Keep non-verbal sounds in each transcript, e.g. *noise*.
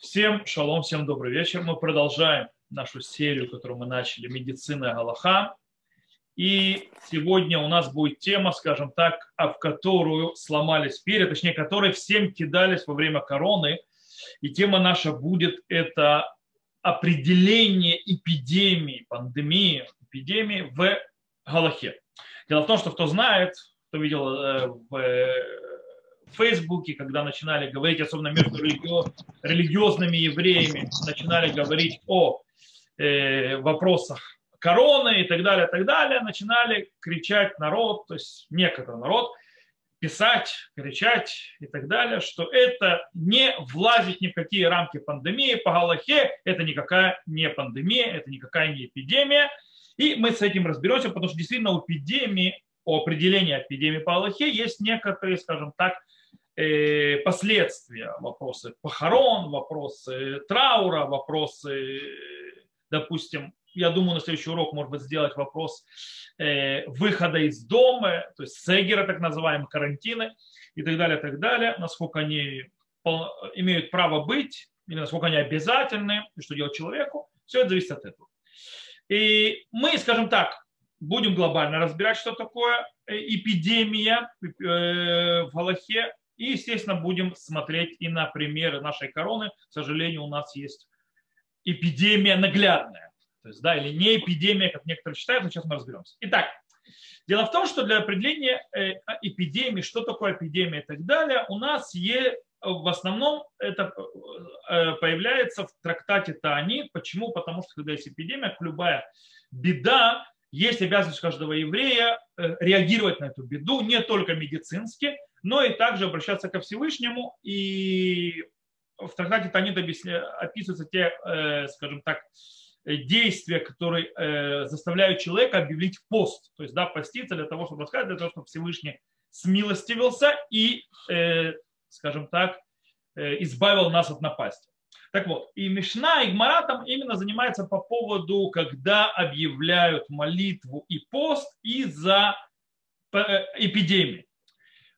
Всем шалом, всем добрый вечер. Мы продолжаем нашу серию, которую мы начали, медицина и Галаха. И сегодня у нас будет тема, скажем так, в которую сломались перья, точнее, которой всем кидались во время короны. И тема наша будет это определение эпидемии, пандемии, эпидемии в Галахе. Дело в том, что кто знает, кто видел э, в в Фейсбуке, когда начинали говорить, особенно между религиозными евреями, начинали говорить о э, вопросах короны и так далее, так далее, начинали кричать народ, то есть некоторый народ, писать, кричать и так далее, что это не влазит ни в какие рамки пандемии. По Галахе это никакая не пандемия, это никакая не эпидемия. И мы с этим разберемся, потому что действительно у эпидемии, у определения эпидемии по Галахе есть некоторые, скажем так, последствия, вопросы похорон, вопросы траура, вопросы, допустим, я думаю, на следующий урок, может быть, сделать вопрос э, выхода из дома, то есть сегера, так называемые, карантины и так далее, так далее, насколько они имеют право быть, или насколько они обязательны, и что делать человеку, все это зависит от этого. И мы, скажем так, будем глобально разбирать, что такое э, эпидемия в Галахе, и, естественно, будем смотреть и на примеры нашей короны. К сожалению, у нас есть эпидемия наглядная. То есть, да, или не эпидемия, как некоторые считают, но сейчас мы разберемся. Итак, дело в том, что для определения э, эпидемии, что такое эпидемия и так далее, у нас есть в основном это э, появляется в трактате Таани. Почему? Потому что когда есть эпидемия, любая беда, есть обязанность каждого еврея э, реагировать на эту беду не только медицински, но и также обращаться ко Всевышнему. И в трактате Танит описываются те, э, скажем так, действия, которые э, заставляют человека объявить пост, то есть да, поститься для того, чтобы рассказать, для того, чтобы Всевышний смилостивился и, э, скажем так, избавил нас от напасти. Так вот, и Мишна, и Гмара там именно занимается по поводу, когда объявляют молитву и пост из-за эпидемии.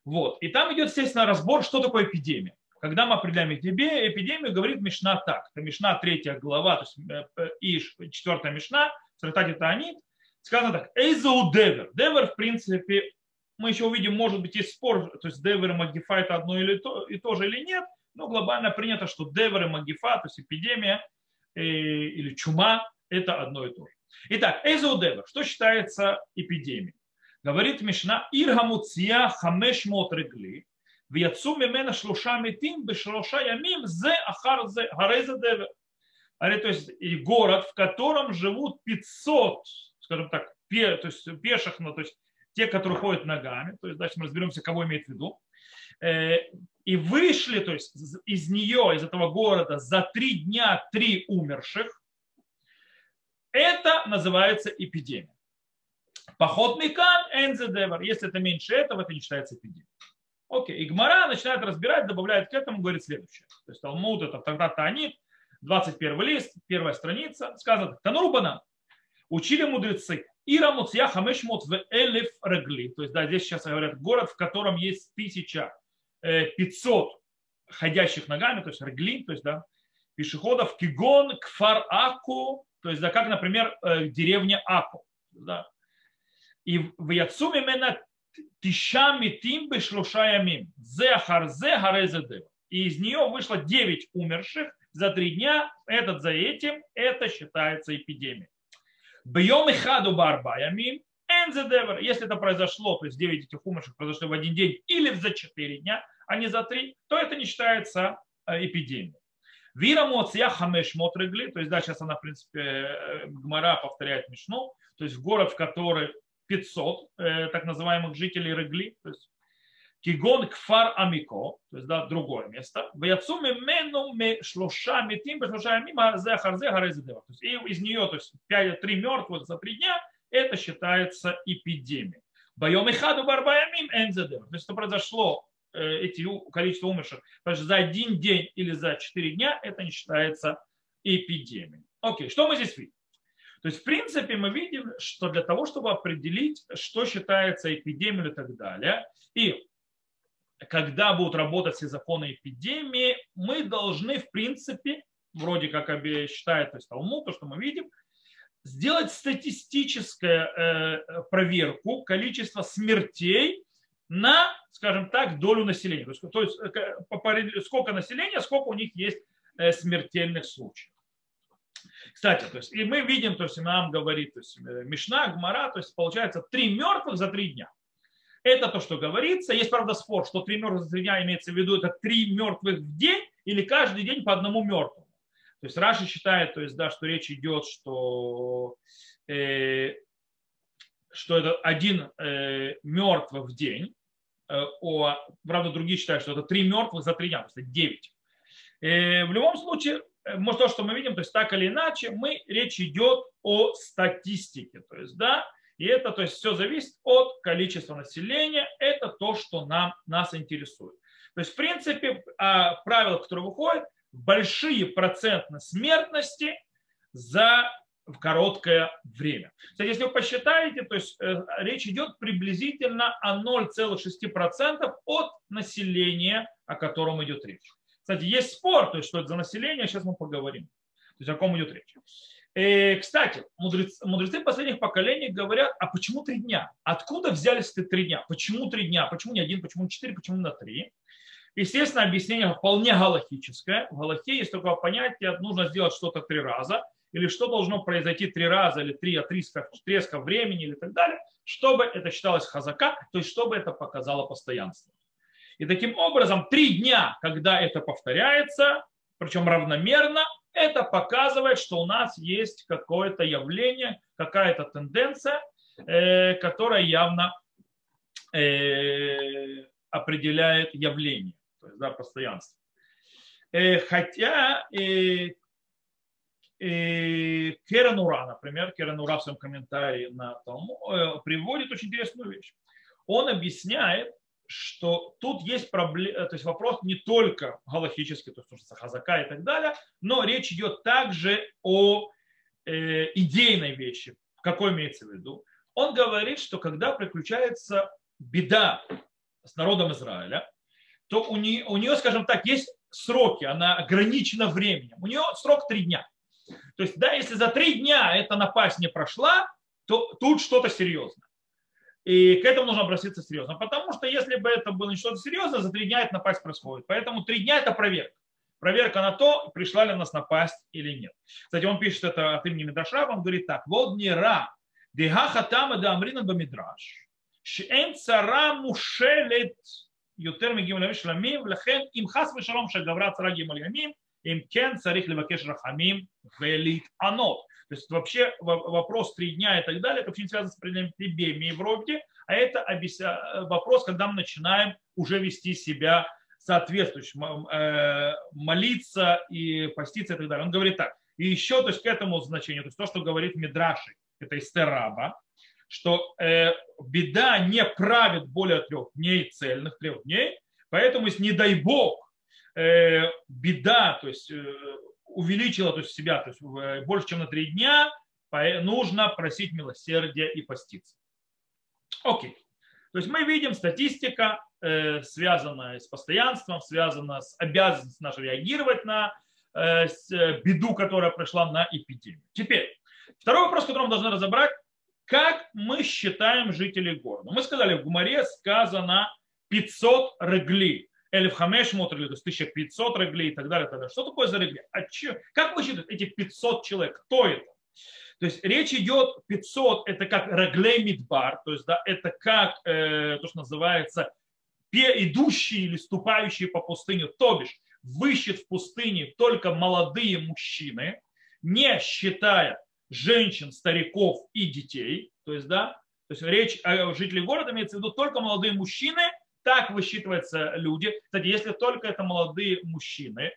Вот. И там идет, естественно, разбор, что такое эпидемия. Когда мы определяем эпидемию, эпидемию говорит Мишна так. Это Мишна третья глава, то есть э, и четвертая Мишна, в трактате Таанит, сказано так. Эйзоу девер. Девер, в принципе, мы еще увидим, может быть, есть спор, то есть девер и магифа это одно или то, и то же или нет, но глобально принято, что девер и магифа, то есть эпидемия э, или чума, это одно и то же. Итак, эйзоу девер. Что считается эпидемией? Говорит Мишна, Иргамуция хамеш мот регли, в яцу мемена шлуша метим, бешлуша ямим, зе ахар зе, гарезе девер. То есть город, в котором живут 500, скажем так, пе, то есть пеших, ну, то есть те, которые ходят ногами, то есть дальше мы разберемся, кого имеет в виду, э, и вышли, то есть из нее, из этого города за три дня три умерших, это называется эпидемия. Поход Микан, Энзедевер. Если это меньше этого, это не считается эпидемией. Окей. И Гмара начинает разбирать, добавляет к этому, говорит следующее. То есть Талмуд, это тогда Таанит, 21 лист, первая страница, сказано, Танурбана, учили мудрецы, Ира Муцья Хамешмут в Элиф Регли. То есть, да, здесь сейчас говорят, город, в котором есть 1500 ходящих ногами, то есть Регли, то есть, да, пешеходов, Кигон, Кфар Аку, то есть, да, как, например, э, деревня Аку. Да. И в Яцуме мена тиша митим бешлуша ямим. Зе харзе гарезе И из нее вышло 9 умерших за три дня. Этот за этим. Это считается эпидемией. Бьем и хаду барба ямим. Если это произошло, то есть 9 этих умерших произошло в один день или за 4 дня, а не за 3, то это не считается э, эпидемией. Вира моция хамеш мотрегли, то есть да, сейчас она, в принципе, э, Гмара повторяет Мишну, то есть в город, в который 500 э, так называемых жителей Регли, то есть Кигон Кфар Амико, то есть да, другое место. В Яцуме Мену ме шлоша метим шлоша мимо зе харзе гарезедева. То есть из нее, то есть 5, 3 мертвых за 3 дня, это считается эпидемией. Боем и хаду барбаямим энзедева. То есть это произошло э, эти количество умерших за один день или за 4 дня, это не считается эпидемией. Окей, что мы здесь видим? То есть, в принципе, мы видим, что для того, чтобы определить, что считается эпидемией и так далее, и когда будут работать все законы эпидемии, мы должны, в принципе, вроде как считает то есть Талмуд, то, что мы видим, сделать статистическую э, проверку количества смертей на, скажем так, долю населения. То есть, э, сколько населения, сколько у них есть э, смертельных случаев. Кстати, то есть, и мы видим, то есть нам говорит то есть, Мишна, Гмара, то есть получается три мертвых за три дня. Это то, что говорится. Есть, правда, спор, что три мертвых за три дня имеется в виду, это три мертвых в день или каждый день по одному мертвому. То есть Раши считает, то есть, да, что речь идет, что, э, что это один э, мертвый в день. Э, о, правда, другие считают, что это три мертвых за три дня, то есть девять. Э, в любом случае, э, может, то, что мы видим, то есть так или иначе, мы, речь идет о статистике. То есть, да, и это, то есть, все зависит от количества населения. Это то, что нам, нас интересует. То есть, в принципе, а, правило, которое выходит, большие процентные смертности за в короткое время. Кстати, если вы посчитаете, то есть э, речь идет приблизительно о 0,6% от населения, о котором идет речь. Кстати, есть спор, то есть что это за население, сейчас мы поговорим. То есть о ком идет речь. И, э, кстати, мудрецы, мудрецы последних поколений говорят, а почему три дня? Откуда взялись эти три дня? Почему три дня? Почему не один, почему не четыре, почему на три? Естественно, объяснение вполне галахическое. В галахе есть такое понятие, нужно сделать что-то три раза, или что должно произойти три раза, или три отрезка, отрезка времени, или так далее, чтобы это считалось хазака, то есть чтобы это показало постоянство. И таким образом, три дня, когда это повторяется, причем равномерно, это показывает, что у нас есть какое-то явление, какая-то тенденция, э, которая явно э, определяет явление то есть, да, постоянство. Э, хотя Керен Ура, например, Керен Ура в своем комментарии на э, приводит очень интересную вещь. Он объясняет, что тут есть проблема, то есть вопрос не только галактический, то есть что хазака и так далее, но речь идет также о э, идейной вещи. Какой имеется в виду? Он говорит, что когда приключается беда с народом Израиля, то у нее, у нее, скажем так, есть сроки, она ограничена временем. У нее срок три дня. То есть, да, если за три дня эта напасть не прошла, то тут что-то серьезное. И к этому нужно обратиться серьезно. Потому что если бы это было что-то серьезное, за три дня эта напасть происходит. Поэтому три дня это проверка. Проверка на то, пришла ли у нас напасть или нет. Кстати, он пишет это от имени Медраша, он говорит так. Вот не ра, деха хатама да амрина бамидраш, шен цара мушелет ютер мигим ламим, лахен им хас вешалом шагавра цара гималямим, Имкен царих левакеш рахамим велит анот. То есть вообще вопрос три дня и так далее, это вообще не связано с предприятиями Европе, а это вопрос, когда мы начинаем уже вести себя соответствующим, э, молиться и поститься и так далее. Он говорит так. И еще то есть, к этому значению, то есть то, что говорит Мидраши, это из Тераба, что э, беда не правит более трех дней цельных, трех дней, поэтому, если не дай бог, беда, то есть э, увеличила то есть, себя то есть, э, больше, чем на три дня, нужно просить милосердия и поститься. Окей. То есть мы видим статистика, э, связанная с постоянством, связанная с обязанностью нашей реагировать на э, э, беду, которая пришла на эпидемию. Теперь, второй вопрос, который мы должны разобрать, как мы считаем жителей города? Мы сказали, в Гумаре сказано 500 регли. Эльф Хамеш Мотрли, то есть 1500 регли и так далее, и так далее. Что такое за регли? А че? Как вы считаете эти 500 человек? Кто это? То есть речь идет 500, это как реглей мидбар, то есть да, это как э, то, что называется идущие или ступающие по пустыне, то бишь выщет в пустыне только молодые мужчины, не считая женщин, стариков и детей. То есть, да, то есть речь о жителях города имеется в виду только молодые мужчины, так высчитываются люди. Кстати, если только это молодые мужчины,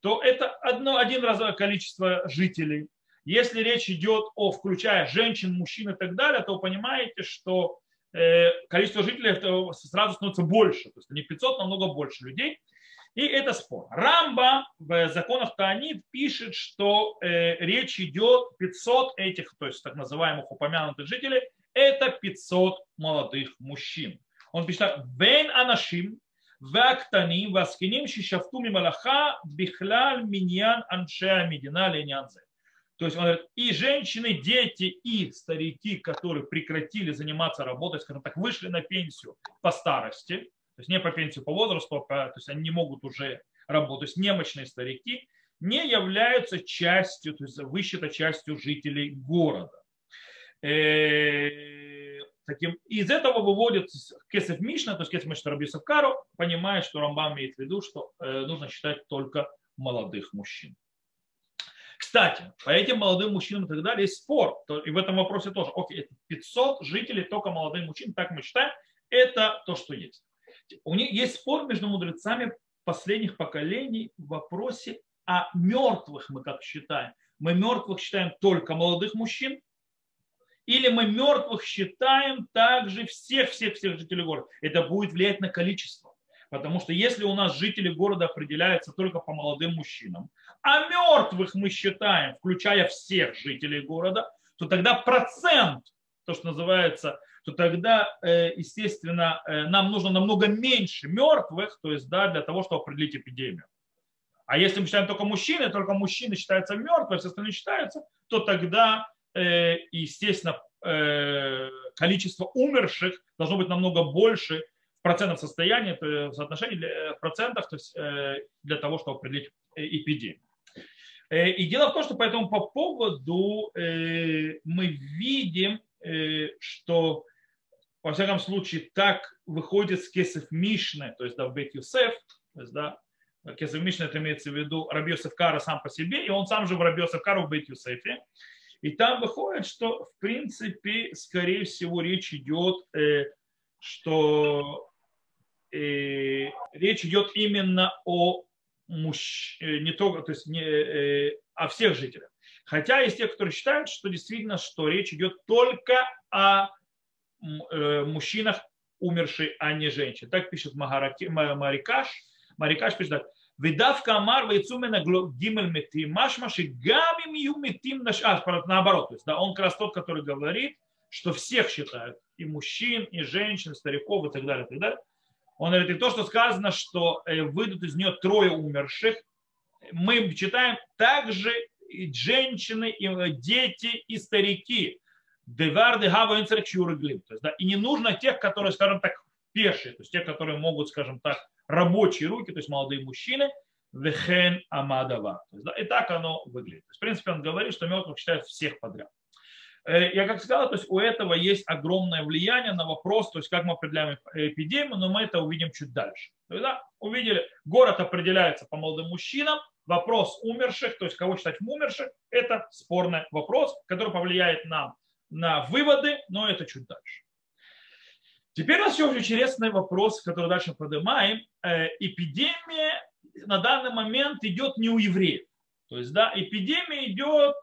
то это одно, один раз количество жителей. Если речь идет о, включая женщин, мужчин и так далее, то понимаете, что э, количество жителей сразу становится больше. То есть не 500, намного больше людей. И это спор. Рамба в законах Таанит пишет, что э, речь идет 500 этих, то есть так называемых упомянутых жителей, это 500 молодых мужчин. Он пишет «Вен анашим вактаним васкиним шишафту мималаха бихляль миньян аншеа медина ленянзе». То есть он говорит, и женщины, дети, и старики, которые прекратили заниматься работой, скажем так, вышли на пенсию по старости, то есть не по пенсию по возрасту, а по, то есть они не могут уже работать, то есть немощные старики, не являются частью, то есть высчета частью жителей города. Э, Таким, из этого выводит Кесев Мишна, то есть Кесев Мишна Раби Кару, понимает, что Рамбам имеет в виду, что э, нужно считать только молодых мужчин. Кстати, по этим молодым мужчинам и так далее есть спор. И в этом вопросе тоже. Окей, 500 жителей только молодых мужчин, так мы считаем, это то, что есть. У них есть спор между мудрецами последних поколений в вопросе о мертвых, мы как считаем. Мы мертвых считаем только молодых мужчин, или мы мертвых считаем также всех-всех-всех жителей города. Это будет влиять на количество. Потому что если у нас жители города определяются только по молодым мужчинам, а мертвых мы считаем, включая всех жителей города, то тогда процент, то, что называется, то тогда, э, естественно, э, нам нужно намного меньше мертвых, то есть да, для того, чтобы определить эпидемию. А если мы считаем только мужчины, только мужчины считаются мертвыми, все остальные считаются, то тогда естественно, э, количество умерших должно быть намного больше в процентном состоянии, в соотношении э, в процентах, то есть для того, чтобы определить эпидемию. И дело в том, что по этому по поводу мы видим, что во всяком случае так выходит с кесов Мишны, то есть да, в Бет Юсеф, то есть, да, кесов Мишны это имеется в виду Раби Йосеф Кара сам по себе, и он сам же в Раби Йосеф Кара в Бет Юсефе. И там выходит, что в принципе, скорее всего, речь идет, э, что э, речь идет именно о мужч... Э, не только, то есть не, о всех жителях. Хотя есть те, которые считают, что действительно, что речь идет только о мужчинах, умерших, а не женщин. Так пишет Марикаш. Марикаш пишет так. ודווקא אמר ויצאו מן ג' מתים, משמע שגם אם יהיו מתים, а, наоборот, то есть, да, он как раз тот, который говорит, что всех считают, и мужчин, и женщин, и стариков, и так далее, и так далее. Он говорит, и то, что сказано, что э, выйдут из нее трое умерших, мы читаем также и женщины, и э, дети, и старики. Деварды гава То есть, да, и не нужно тех, которые, скажем так, пешие, то есть те, которые могут, скажем так, рабочие руки, то есть молодые мужчины, вехен амадава. И так оно выглядит. То есть, в принципе, он говорит, что мертвых считают всех подряд. Э, я как сказал, то есть у этого есть огромное влияние на вопрос, то есть как мы определяем эпидемию, но мы это увидим чуть дальше. То есть, да, увидели, город определяется по молодым мужчинам, вопрос умерших, то есть кого считать умерших, это спорный вопрос, который повлияет нам на выводы, но это чуть дальше. Теперь у нас еще интересный вопрос, который дальше поднимаем. Э, эпидемия на данный момент идет не у евреев. То есть, да, эпидемия идет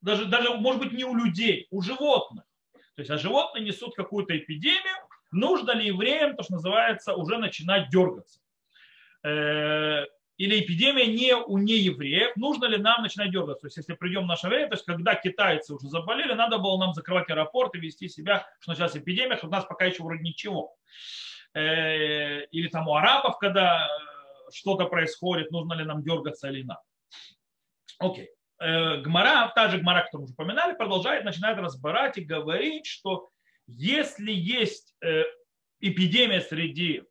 даже, даже, может быть, не у людей, у животных. То есть, а животные несут какую-то эпидемию, нужно ли евреям, то, что называется, уже начинать дергаться. Или эпидемия не у неевреев, нужно ли нам начинать дергаться? То есть, если придем в наше время, то есть, когда китайцы уже заболели, надо было нам закрывать аэропорт и вести себя, что началась эпидемия, что у нас пока еще вроде ничего. Э, или там у арабов, когда э, что-то происходит, нужно ли нам дергаться или надо. Окей. Э, Гмара, та же Гмара, которую мы уже упоминали, продолжает, начинает разбирать и говорить, что если есть эпидемия среди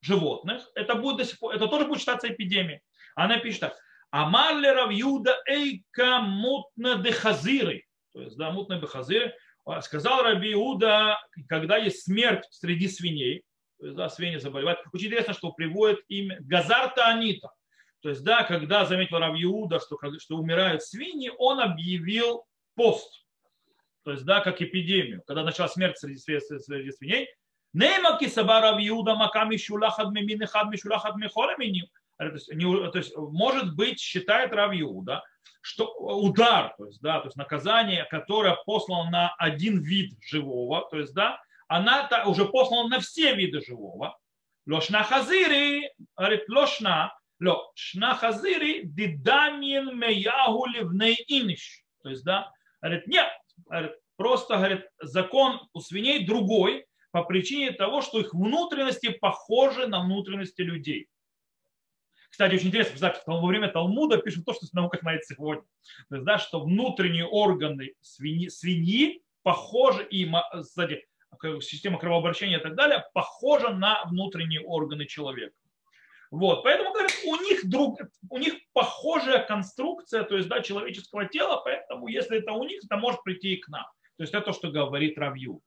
животных, это, будет до сих пор, это тоже будет считаться эпидемией. Она пишет так. Амалли Равьюда эйка мутна дехазиры. То есть, да, мутна дехазиры. Сказал Раби Иуда, когда есть смерть среди свиней, то есть, да, свиньи заболевают. Очень интересно, что приводит имя Газарта Анита. То есть, да, когда заметил Раби Иуда, что, что умирают свиньи, он объявил пост. То есть, да, как эпидемию. Когда началась смерть среди, среди свиней, Нейма кисаба Рав Иуда мака мишулахад мимин хад мишулахад михолеминим. То есть, может быть, считает Рав Иуда, что удар, то есть, да, то есть наказание, которое послано на один вид живого, то есть, да, она уже послана на все виды живого. Лошна хазири, говорит, лошна, ло, шна хазири, диданин меягу ливней иниш. То есть, да, говорит, нет, говорит, просто, говорит, закон у свиней другой, по причине того, что их внутренности похожи на внутренности людей. Кстати, очень интересно, кстати, во время Талмуда пишут то, что наука знает сегодня. То есть, да, что внутренние органы свиньи, свиньи похожи, и, кстати, система кровообращения и так далее, похожа на внутренние органы человека. Вот, поэтому, говорят, у них, друг, у них похожая конструкция, то есть, да, человеческого тела, поэтому, если это у них, это может прийти и к нам. То есть, это то, что говорит Равью.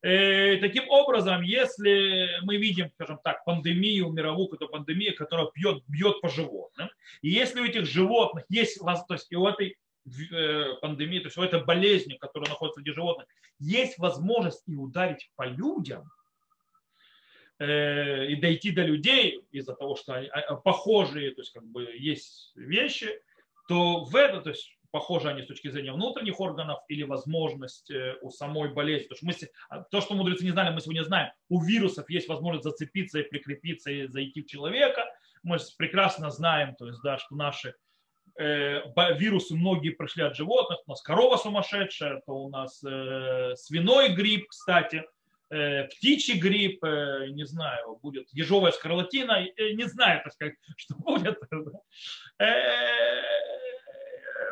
Э, таким образом, если мы видим, скажем так, пандемию, мировую эту пандемию, которая бьет, бьет по животным, и если у этих животных есть, то есть и у этой э, пандемии, то есть у этой болезни, которая находится среди животных, есть возможность и ударить по людям, э, и дойти до людей из-за того, что они а, похожие, то есть как бы есть вещи, то в это, то есть похожи они с точки зрения внутренних органов или возможность э, у самой болезни. Потому что мы, а, то, что мудрецы не знали, мы сегодня знаем. У вирусов есть возможность зацепиться и прикрепиться и зайти в человека. Мы прекрасно знаем, то есть, да, что наши э, вирусы многие пришли от животных. У нас корова сумасшедшая, то у нас э, свиной грипп, кстати, птичий грипп, не знаю, будет ежовая скарлатина, не знаю, так сказать, *laughs* что будет.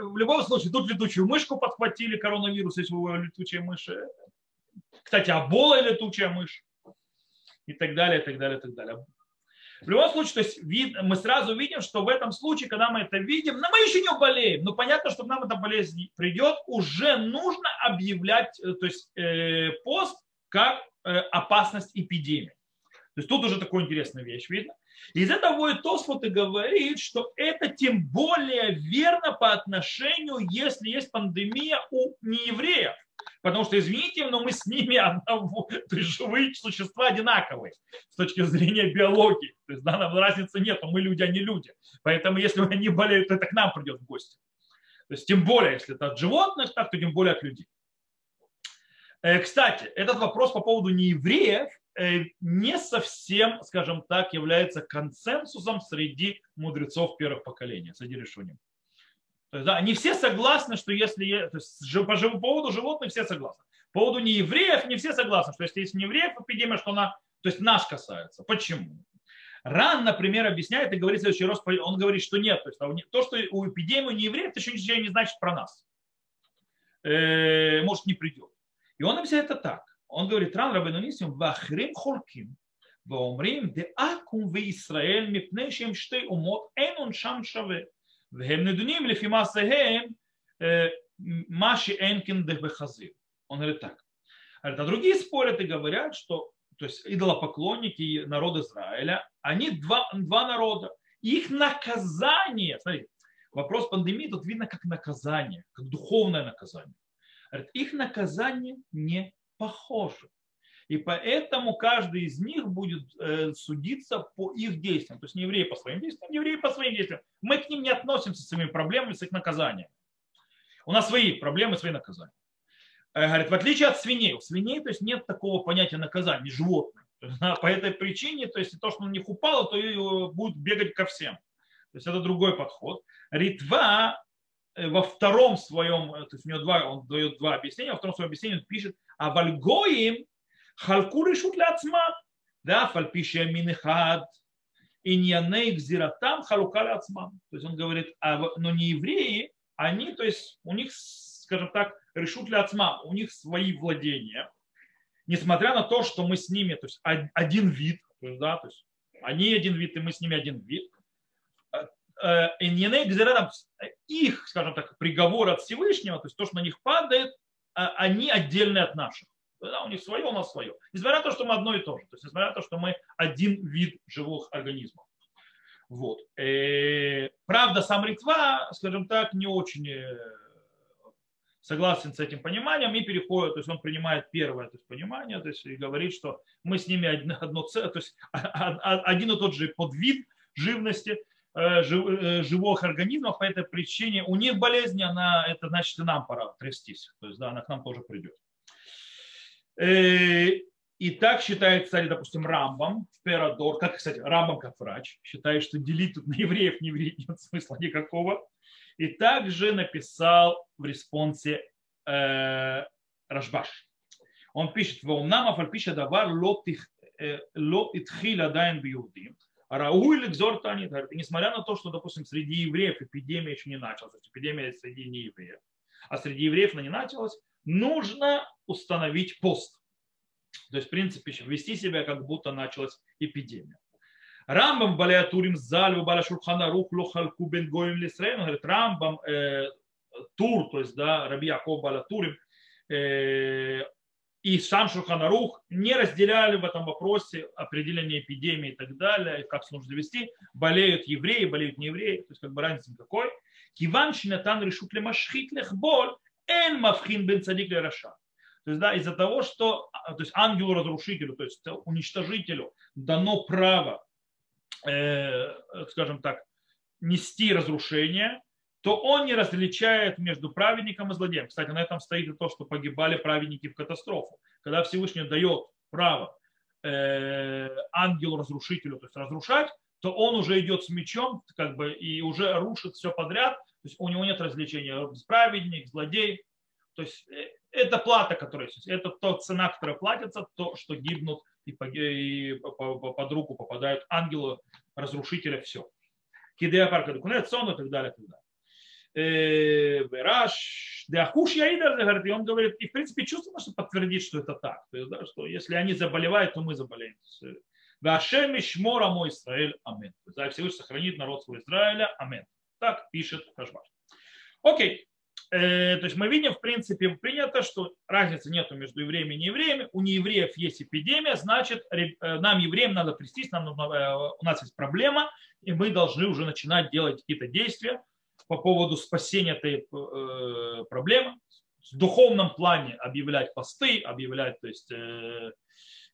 В любом случае, тут летучую мышку подхватили, коронавирус, если вы летучая мышь. Кстати, абола летучая мышь. И так далее, и так далее, и так далее. В любом случае, то есть вид, мы сразу видим, что в этом случае, когда мы это видим, но мы еще не болеем, но понятно, что к нам эта болезнь придет, уже нужно объявлять э, то есть, э, пост как э, опасность эпидемии. То есть тут уже такая интересная вещь видно. Из этого и Тосфот и говорит, что это тем более верно по отношению, если есть пандемия у неевреев. Потому что, извините, но мы с ними одного, то есть живые существа одинаковые с точки зрения биологии. То есть да, нам разницы нет, мы люди, а не люди. Поэтому если они болеют, то это к нам придет в гости. То есть тем более, если это от животных, так, то тем более от людей. Э, кстати, этот вопрос по поводу неевреев не совсем, скажем так, является консенсусом среди мудрецов первых поколений, среди решением. То есть, да, не все согласны, что если то есть, по, по поводу животных все согласны. По поводу неевреев не все согласны, что если есть неевреев эпидемия, что она, то есть нас касается. Почему? Ран, например, объясняет и говорит следующий раз, он говорит, что нет, то, есть, а то, что у эпидемии неевреев, это еще ничего не значит про нас. Э, может, не придет. И он объясняет это так он говорит, Ран Рабину Нисим, вахрим холким, ואומרים דאקום וישראל מפני שהם שתי אומות אין עונשם שווה והם נדונים לפי מעשיהם מה שאין כן בחזיר. Он говорит так. А другие спорят и говорят, что то есть идолопоклонники народ Израиля, они два, два народа. Их наказание, смотрите, вопрос пандемии тут видно как наказание, как духовное наказание. Их наказание не похожи. И поэтому каждый из них будет э, судиться по их действиям. То есть не евреи по своим действиям, не евреи по своим действиям. Мы к ним не относимся с своими проблемами, с их наказанием. У нас свои проблемы, свои наказания. Э, говорит, в отличие от свиней, у свиней то есть, нет такого понятия наказания, животных. По этой причине, то есть то, что на них упало, то и будет бегать ко всем. То есть это другой подход. Ритва э, Э, во втором своем, э, то есть у него два, он дает два объяснения, во втором своем объяснении он пишет, а вальгоим халькуры шутляцма, да, фальпище минихад, иньяней гзиратам халукали ацма. То есть он говорит, а, но не евреи, они, то есть у них, скажем так, решут ли ацма, у них свои владения, несмотря на то, что мы с ними, то есть один вид, то есть, да, то есть они один вид, и мы с ними один вид, Иньяне гзиратам, их, скажем так, приговор от Всевышнего, то есть то, что на них падает, а, они отдельные от наших. Да, у них свое, у нас свое. Несмотря на то, что мы одно и то же. То есть, несмотря на то, что мы один вид живых организмов. Вот. И, э, правда, сам Ритва, скажем так, не очень э, согласен с этим пониманием и переходит, то есть он принимает первое то есть, понимание, то есть и говорит, что мы с ними одно, одно то есть *laughs* один и тот же подвид живности, Э, э, живых организмов по этой причине. У них болезнь, она, это значит и нам пора трястись. То есть, да, она к нам тоже придет. Э, и так считает, кстати, допустим, Рамбам, Перадор, как, кстати, Рамбам как врач, считает, что делить тут на евреев, не евреев нет *laughs* смысла никакого. И также написал в респонсе э, Рашбаш. Он пишет, «ואומנם אף על פי שהדבר לא התחיל עדיין ביהודים». ראוי לגזור תענית. Несмотря на то, что, допустим, среди евреев эпидемия еще не началась, эпидемия среди неевреев, а среди евреев она не началась, нужно установить пост. То есть, в принципе, вести себя, как будто началась эпидемия. Рамбам Балиатурим Заль, Баля Шурхана Рух, Лохалку Бен Гоим Лисрейн, говорит, Рамбам э, Тур, то есть, да, Раби Яков Балиатурим, э, и сам Шурханарух не разделяли в этом вопросе определение эпидемии и так далее, как нужно вести. Болеют евреи, болеют не евреи, то есть как бы разницы никакой. Киван шинатан решут ли машхит лехболь, эн мавхин бен цадик раша. То есть, да, из-за того, что то есть ангелу-разрушителю, то есть уничтожителю дано право, э, скажем так, нести разрушение, то он не различает между праведником и злодеем. Кстати, на этом стоит и то, что погибали праведники в катастрофу. Когда Всевышний дает право э, ангелу-разрушителю, то есть разрушать, то он уже идет с мечом как бы, и уже рушит все подряд. То есть у него нет различения праведник, злодей. То есть э, это плата, которая это то цена, которая платится, то, что гибнут и, под руку попадают ангелы разрушителя, все. Кидея парка и так далее, и так далее. Раш, Деахуш Яидар, говорит, и он говорит, и в принципе чувствуется, что подтвердит, что это так. То есть, да, что если они заболевают, то мы заболеем. Вашем Шмора мой Израиль, амин. За Всевышний сохранит народ своего Израиля, амин. Так пишет Рашбаш. Окей. Э, то есть мы видим, в принципе, принято, что разницы нету между евреями и неевреями. У неевреев есть эпидемия, значит, э, нам, евреям, надо трястись, нам нужно, э, у нас есть проблема, и мы должны уже начинать делать какие-то действия, по поводу спасения этой э, проблемы. В духовном плане объявлять посты, объявлять то есть, э,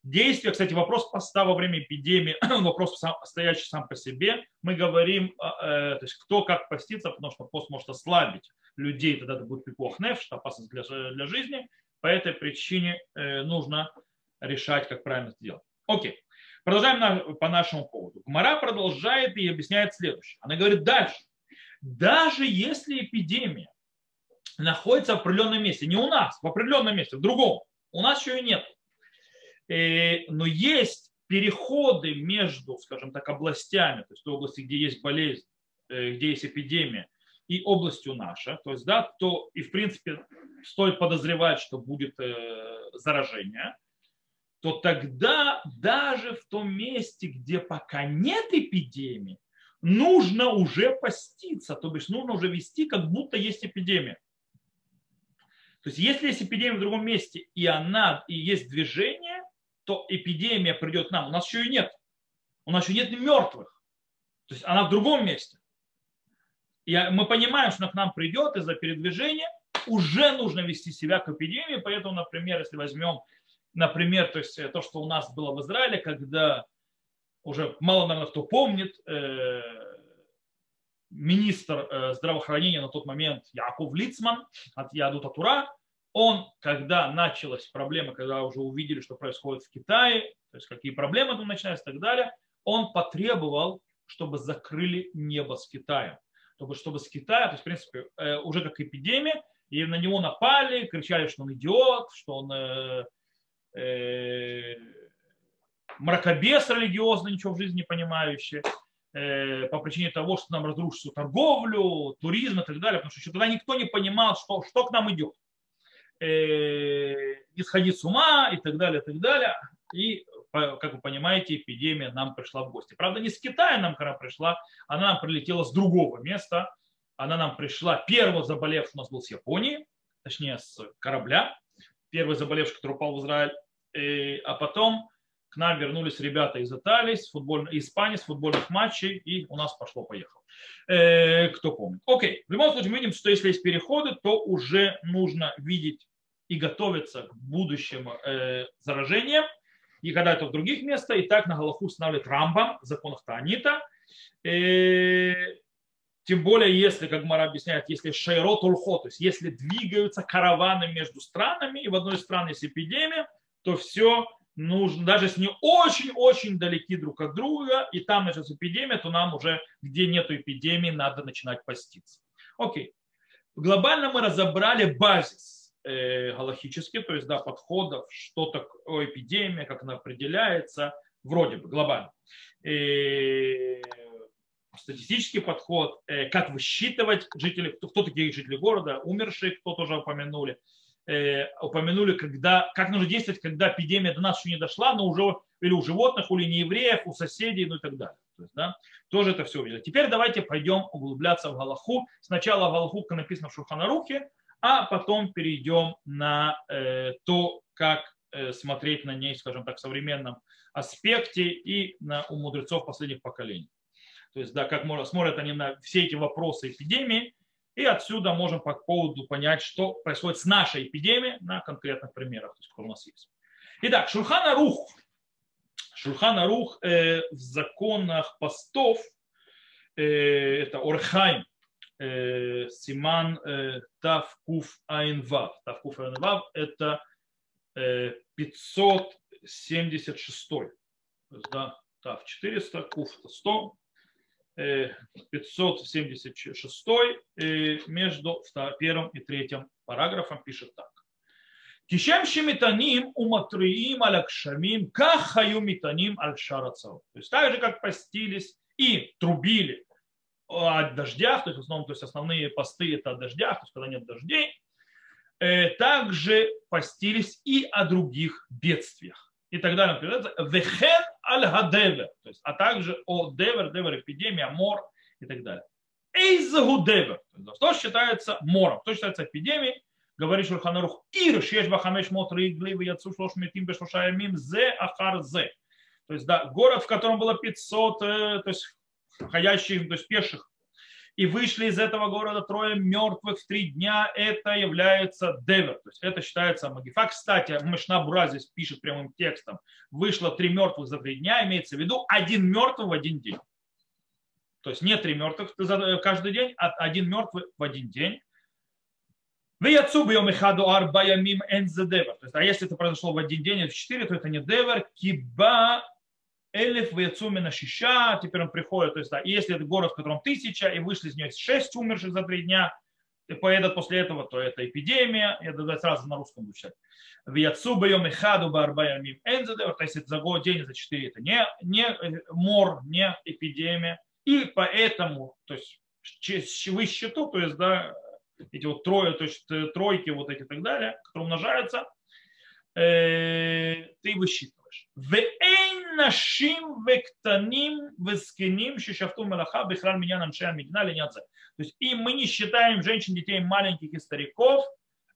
действия. Кстати, вопрос поста во время эпидемии, *clears throat* вопрос стоящий сам по себе. Мы говорим, э, то есть кто как поститься, потому что пост может ослабить людей, тогда это будет пипох нефш, опасность для, для жизни. По этой причине нужно решать, как правильно это делать. Окей. Продолжаем на, по нашему поводу. Гмара продолжает и объясняет следующее. Она говорит дальше даже если эпидемия находится в определенном месте, не у нас, в определенном месте, в другом, у нас еще и нет. Э, но есть переходы между, скажем так, областями, то есть той области, где есть болезнь, э, где есть эпидемия, и областью наша, то есть, да, то и в принципе стоит подозревать, что будет э, заражение, то тогда даже в том месте, где пока нет эпидемии, нужно уже поститься, то бишь нужно уже вести, как будто есть эпидемия. То есть если есть эпидемия в другом месте, и она, и есть движение, то эпидемия придет к нам. У нас еще и нет. У нас еще нет мертвых. То есть она в другом месте. И мы понимаем, что она к нам придет из-за передвижения, уже нужно вести себя к эпидемии. Поэтому, например, если возьмем, например, то, есть то, что у нас было в Израиле, когда уже мало, наверное, кто помнит, э, министр э, здравоохранения на тот момент Яков Лицман от Ядута Тура, он, когда началась проблема, когда уже увидели, что происходит в Китае, то есть какие проблемы там начинаются и так далее, он потребовал, чтобы закрыли небо с Китаем. Чтобы, чтобы с Китая, то есть, в принципе, э, уже как эпидемия, и на него напали, кричали, что он идиот, что он мракобес религиозный, ничего в жизни не понимающий, э, по причине того, что нам разрушится торговлю, туризм и так далее, потому что еще тогда никто не понимал, что, что к нам идет. Э, не с ума и так далее, и так далее. И, как вы понимаете, эпидемия нам пришла в гости. Правда, не с Китая нам, когда пришла, она нам прилетела с другого места. Она нам пришла, первый заболевший у нас был с Японии, точнее с корабля, первый заболевший, который упал в Израиль. И, а потом к нам вернулись ребята из Италии, с футбольной, Испании, с футбольных матчей, и у нас пошло-поехало. Э, кто помнит. Окей, в любом случае мы видим, что если есть переходы, то уже нужно видеть и готовиться к будущим э, заражениям. И когда это в других местах, и так на Галаху устанавливает Рамбам в законах Таанита. Э, тем более, если, как Мара объясняет, если шайрот ульхо, то есть если двигаются караваны между странами, и в одной из стран есть эпидемия, то все нужно, даже если не очень-очень далеки друг от друга, и там началась эпидемия, то нам уже, где нет эпидемии, надо начинать поститься. Окей. Глобально мы разобрали базис. э, галахически, то есть да, подходов, что такое эпидемия, как она определяется, вроде бы глобально. И статистический подход, э, как высчитывать жителей, кто, кто такие жители города, умершие, кто тоже упомянули, э, упомянули, когда, как нужно действовать, когда эпидемия до нас еще не дошла, но уже или у животных, или не евреев, у соседей, ну и так далее. То есть, да, тоже это все увидели. Теперь давайте пойдем углубляться в Галаху. Сначала Галаху, как написано в Шуханарухе, а потом перейдем на э, то, как э, смотреть на ней, скажем так, в современном аспекте и на, у мудрецов последних поколений. То есть, да, как смотрят они на все эти вопросы эпидемии, и отсюда можем по поводу понять, что происходит с нашей эпидемией на конкретных примерах, то есть, которые у нас есть. Итак, Шурхана Рух. Шурхана Рух э, в законах постов, э, это Орхайм, э, Симан э, Тавкуф Айнвав. Тавкуф Айнвав это э, 576. То есть, да, Тав 400, Куф 100, 576 между первым и третьим параграфом пишет так. Кишем шемитаним уматриим алякшамим, кахаю митаним аль То есть так же, как постились и трубили от дождях, то есть в основном, то есть основные посты это от дождях, то есть когда нет дождей, э, также постились и о других бедствиях и так далее. Вехен аль гадевер, то есть, а также о девер, девер эпидемия, мор и так далее. Эйзагу девер, что считается мором, что считается эпидемией, говорит Шурханарух, ир шеш бахамеш мот ригли в яцу шлош метим бешуша ямим зе ахар зе. То есть, да, город, в котором было 500, э, то есть, ходящих, то есть, пеших и вышли из этого города трое мертвых в три дня, это является девер. То есть это считается магифа. Кстати, Мышна Бура здесь пишет прямым текстом. Вышло три мертвых за три дня, имеется в виду один мертвый в один день. То есть не три мертвых каждый день, а один мертвый в один день. А если это произошло в один день, в четыре, то это не девер. Киба Элиф в Яцумина Шиша, теперь он приходит, то есть, да, и если это город, в котором тысяча, и вышли из нее шесть умерших за три дня, и поедут после этого, то это эпидемия, я да, сразу на русском буду читать. В Яцуба Йом Ихаду Барбаямим Энзеде, то есть это за год, день, за четыре, это не, не э, мор, не эпидемия, и поэтому, то есть вы счету, то есть, да, эти вот трое, то есть э, тройки вот эти и так далее, которые умножаются, э, ты высчитываешь нашим вектаним вескиним шишафту малаха бихран меня аншея мигна ленятся. То есть и мы не считаем женщин, детей, маленьких и стариков,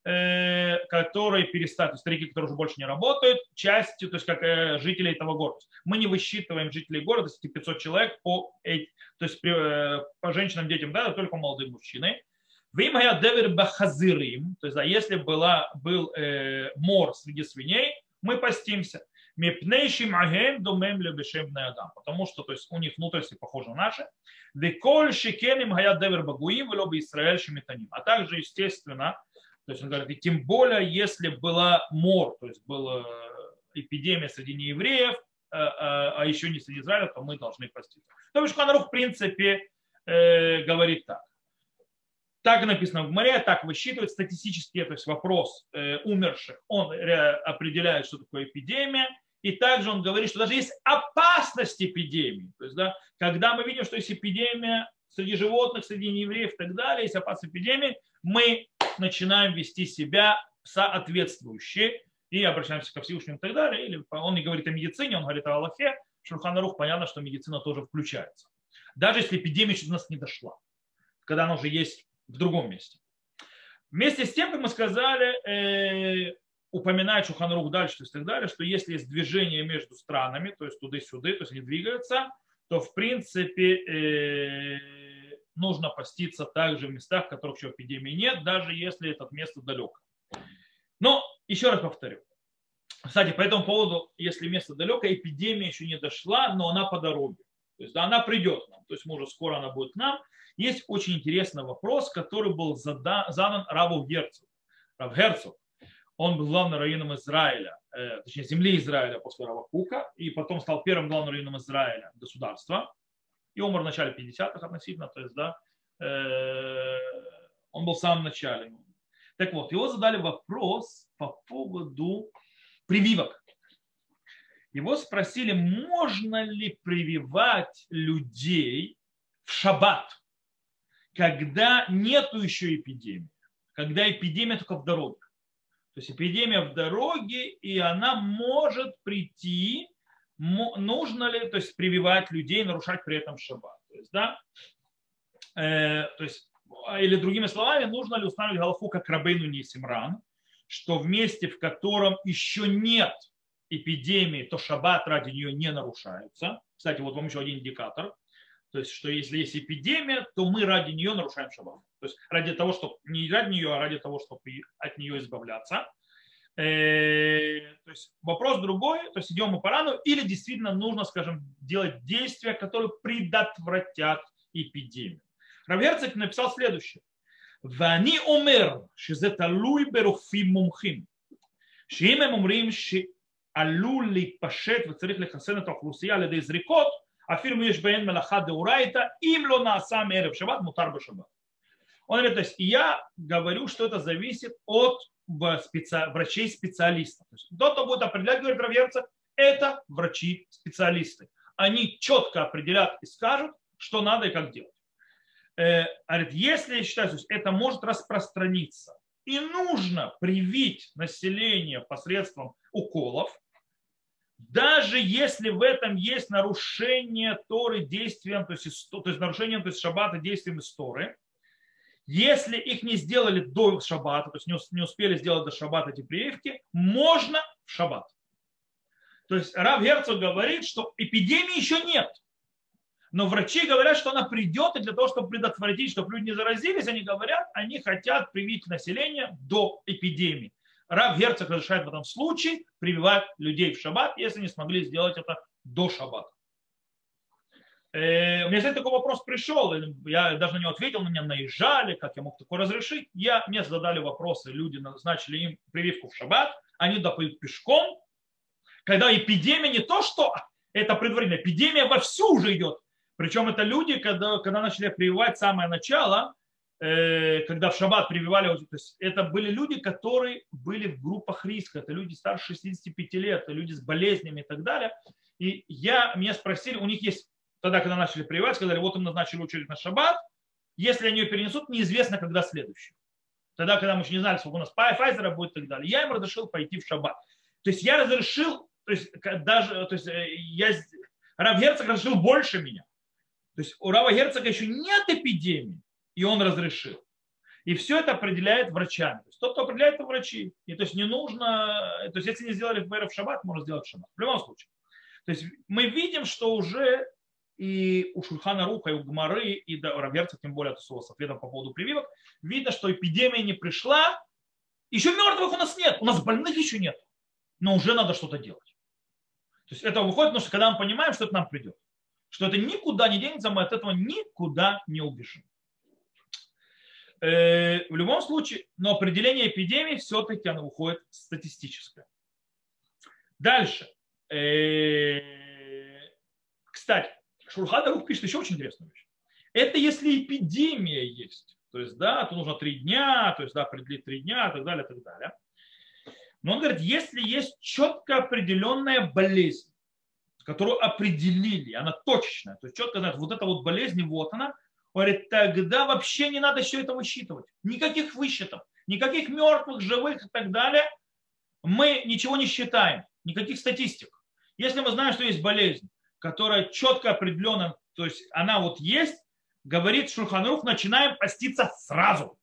э, которые перестали, то есть старики, которые уже больше не работают, частью, то есть как э, жителей этого города. Мы не высчитываем жителей города, 500 человек по, э, то есть по женщинам, детям, да, только молодые мужчины. Вимая девер бахазирим, то есть а если была, был э, мор среди свиней, мы постимся. Мипнейшим аген думем лебешем адам. Потому что то есть, у них внутренности похожи на наши. Веколь шикеним гаят девер багуим вело Израиль шемитаним. А также, естественно, то есть он говорит, и тем более, если была мор, то есть была эпидемия среди неевреев, а еще не среди Израиля, то мы должны поститься. То есть Ханарух в принципе говорит так. Так написано в море, так высчитывает статистически, то есть вопрос э, умерших, он определяет, что такое эпидемия, и также он говорит, что даже есть опасность эпидемии. То есть, да, когда мы видим, что есть эпидемия среди животных, среди неевреев и так далее, есть опасность эпидемии, мы начинаем вести себя соответствующе и обращаемся ко Всевышнему и так далее. Или он не говорит о медицине, он говорит о Аллахе. Шурханарух понятно, что медицина тоже включается. Даже если эпидемия еще до нас не дошла, когда она уже есть в другом месте. Вместе с тем, как мы сказали, э, упоминает Шуханрух дальше, то есть так далее, что если есть движение между странами, то есть туда-сюда, то есть они двигаются, то в принципе э, нужно поститься также в местах, в которых еще эпидемии нет, даже если это место далеко. Но еще раз повторю. Кстати, по этому поводу, если место далеко, эпидемия еще не дошла, но она по дороге. То есть да, она придет к нам. То есть, может, скоро она будет к нам. Есть очень интересный вопрос, который был задан Раву Герцогу. Рав Герцог он был главным раввином Израиля, э, точнее земли Израиля после Равакука, и потом стал первым главным раввином Израиля государства. И умер в начале 50-х относительно, то есть, да, э, он был в самом начале. Так вот, его задали вопрос по поводу прививок. Его спросили, можно ли прививать людей в шаббат, когда нету еще эпидемии, когда эпидемия только в дороге. То есть эпидемия в дороге, и она может прийти, нужно ли то есть, прививать людей, нарушать при этом шаббат. То есть, да, э, то есть, или другими словами, нужно ли устанавливать галаху как рабейну Нисимран, что в месте, в котором еще нет эпидемии, то шаббат ради нее не нарушается. Кстати, вот вам еще один индикатор. То есть, что если есть эпидемия, то мы ради нее нарушаем шаббат. То есть ради того, чтобы не ради нее, а ради того, чтобы от нее избавляться. Э, то есть вопрос другой, то есть идем мы по рану, или действительно нужно, скажем, делать действия, которые предотвратят эпидемию. Равгерцог написал следующее. ואני אומר שזה תלוי ברופאים מומחים, שאם הם אומרים שעלול להתפשט וצריך לחסן את האוכלוסייה על ידי זריקות, а фильм Ешбен Мелаха Деурайта, им ло на сам Эрев Шаббат, Мутар Башаббат. Он говорит, то есть я говорю, что это зависит от врачей-специалистов. Кто-то будет определять, говорит Равьерцев, это врачи-специалисты. Они четко определят и скажут, что надо и как делать. Э, говорит, если я считаю, то есть это может распространиться и нужно привить население посредством уколов, даже если в этом есть нарушение Торы действием, то есть, то есть нарушение то есть шаббата действием из Торы, если их не сделали до шаббата, то есть не успели сделать до шаббата эти прививки, можно в шаббат. То есть Рав Герцог говорит, что эпидемии еще нет. Но врачи говорят, что она придет, и для того, чтобы предотвратить, чтобы люди не заразились, они говорят, они хотят привить население до эпидемии. Рав Герцог разрешает в этом случае прививать людей в шаббат, если не смогли сделать это до шаббата. Э, у меня, кстати, такой вопрос пришел, я даже него ответил, на меня наезжали, как я мог такое разрешить. Я, мне задали вопросы, люди назначили им прививку в шаббат, они допоют пешком, когда эпидемия не то, что это предварительно, эпидемия вовсю уже идет. Причем это люди, когда, когда начали прививать самое начало, когда в шаббат прививали, то есть это были люди, которые были в группах риска, это люди старше 65 лет, это люди с болезнями и так далее. И я, меня спросили, у них есть тогда, когда начали прививать, сказали, вот им назначили очередь на шаббат, если они ее перенесут, неизвестно, когда следующий. Тогда, когда мы еще не знали, сколько у нас Pfizer будет и так далее. Я им разрешил пойти в шаббат. То есть я разрешил, то есть даже, то есть э, я, Рав Герцог разрешил больше меня. То есть у Рава Герцога еще нет эпидемии, и он разрешил. И все это определяет врачами. То есть тот, кто определяет, это врачи. И то есть не нужно, то есть если не сделали в шаббат, можно сделать в шаббат. В любом случае. То есть мы видим, что уже и у Шульхана Руха, и у Гмары, и до Раверца, тем более с ответом по поводу прививок, видно, что эпидемия не пришла, еще мертвых у нас нет, у нас больных еще нет, но уже надо что-то делать. То есть это выходит, потому что когда мы понимаем, что это нам придет, что это никуда не денется, мы от этого никуда не убежим. Э, в любом случае, но определение эпидемии все-таки оно выходит статистическое. Дальше. Э, кстати, Шурхадарух пишет еще очень интересную вещь. Это если эпидемия есть. То есть, да, то нужно три дня, то есть, да, определить три дня и так далее, и так далее. Но он говорит, если есть четко определенная болезнь, которую определили, она точечная, то есть четко знает, вот эта вот болезнь, вот она, он говорит, тогда вообще не надо все это высчитывать. Никаких высчетов, никаких мертвых, живых и так далее. Мы ничего не считаем, никаких статистик. Если мы знаем, что есть болезнь, которая четко определена, то есть она вот есть, говорит Шурханрух, начинаем поститься сразу.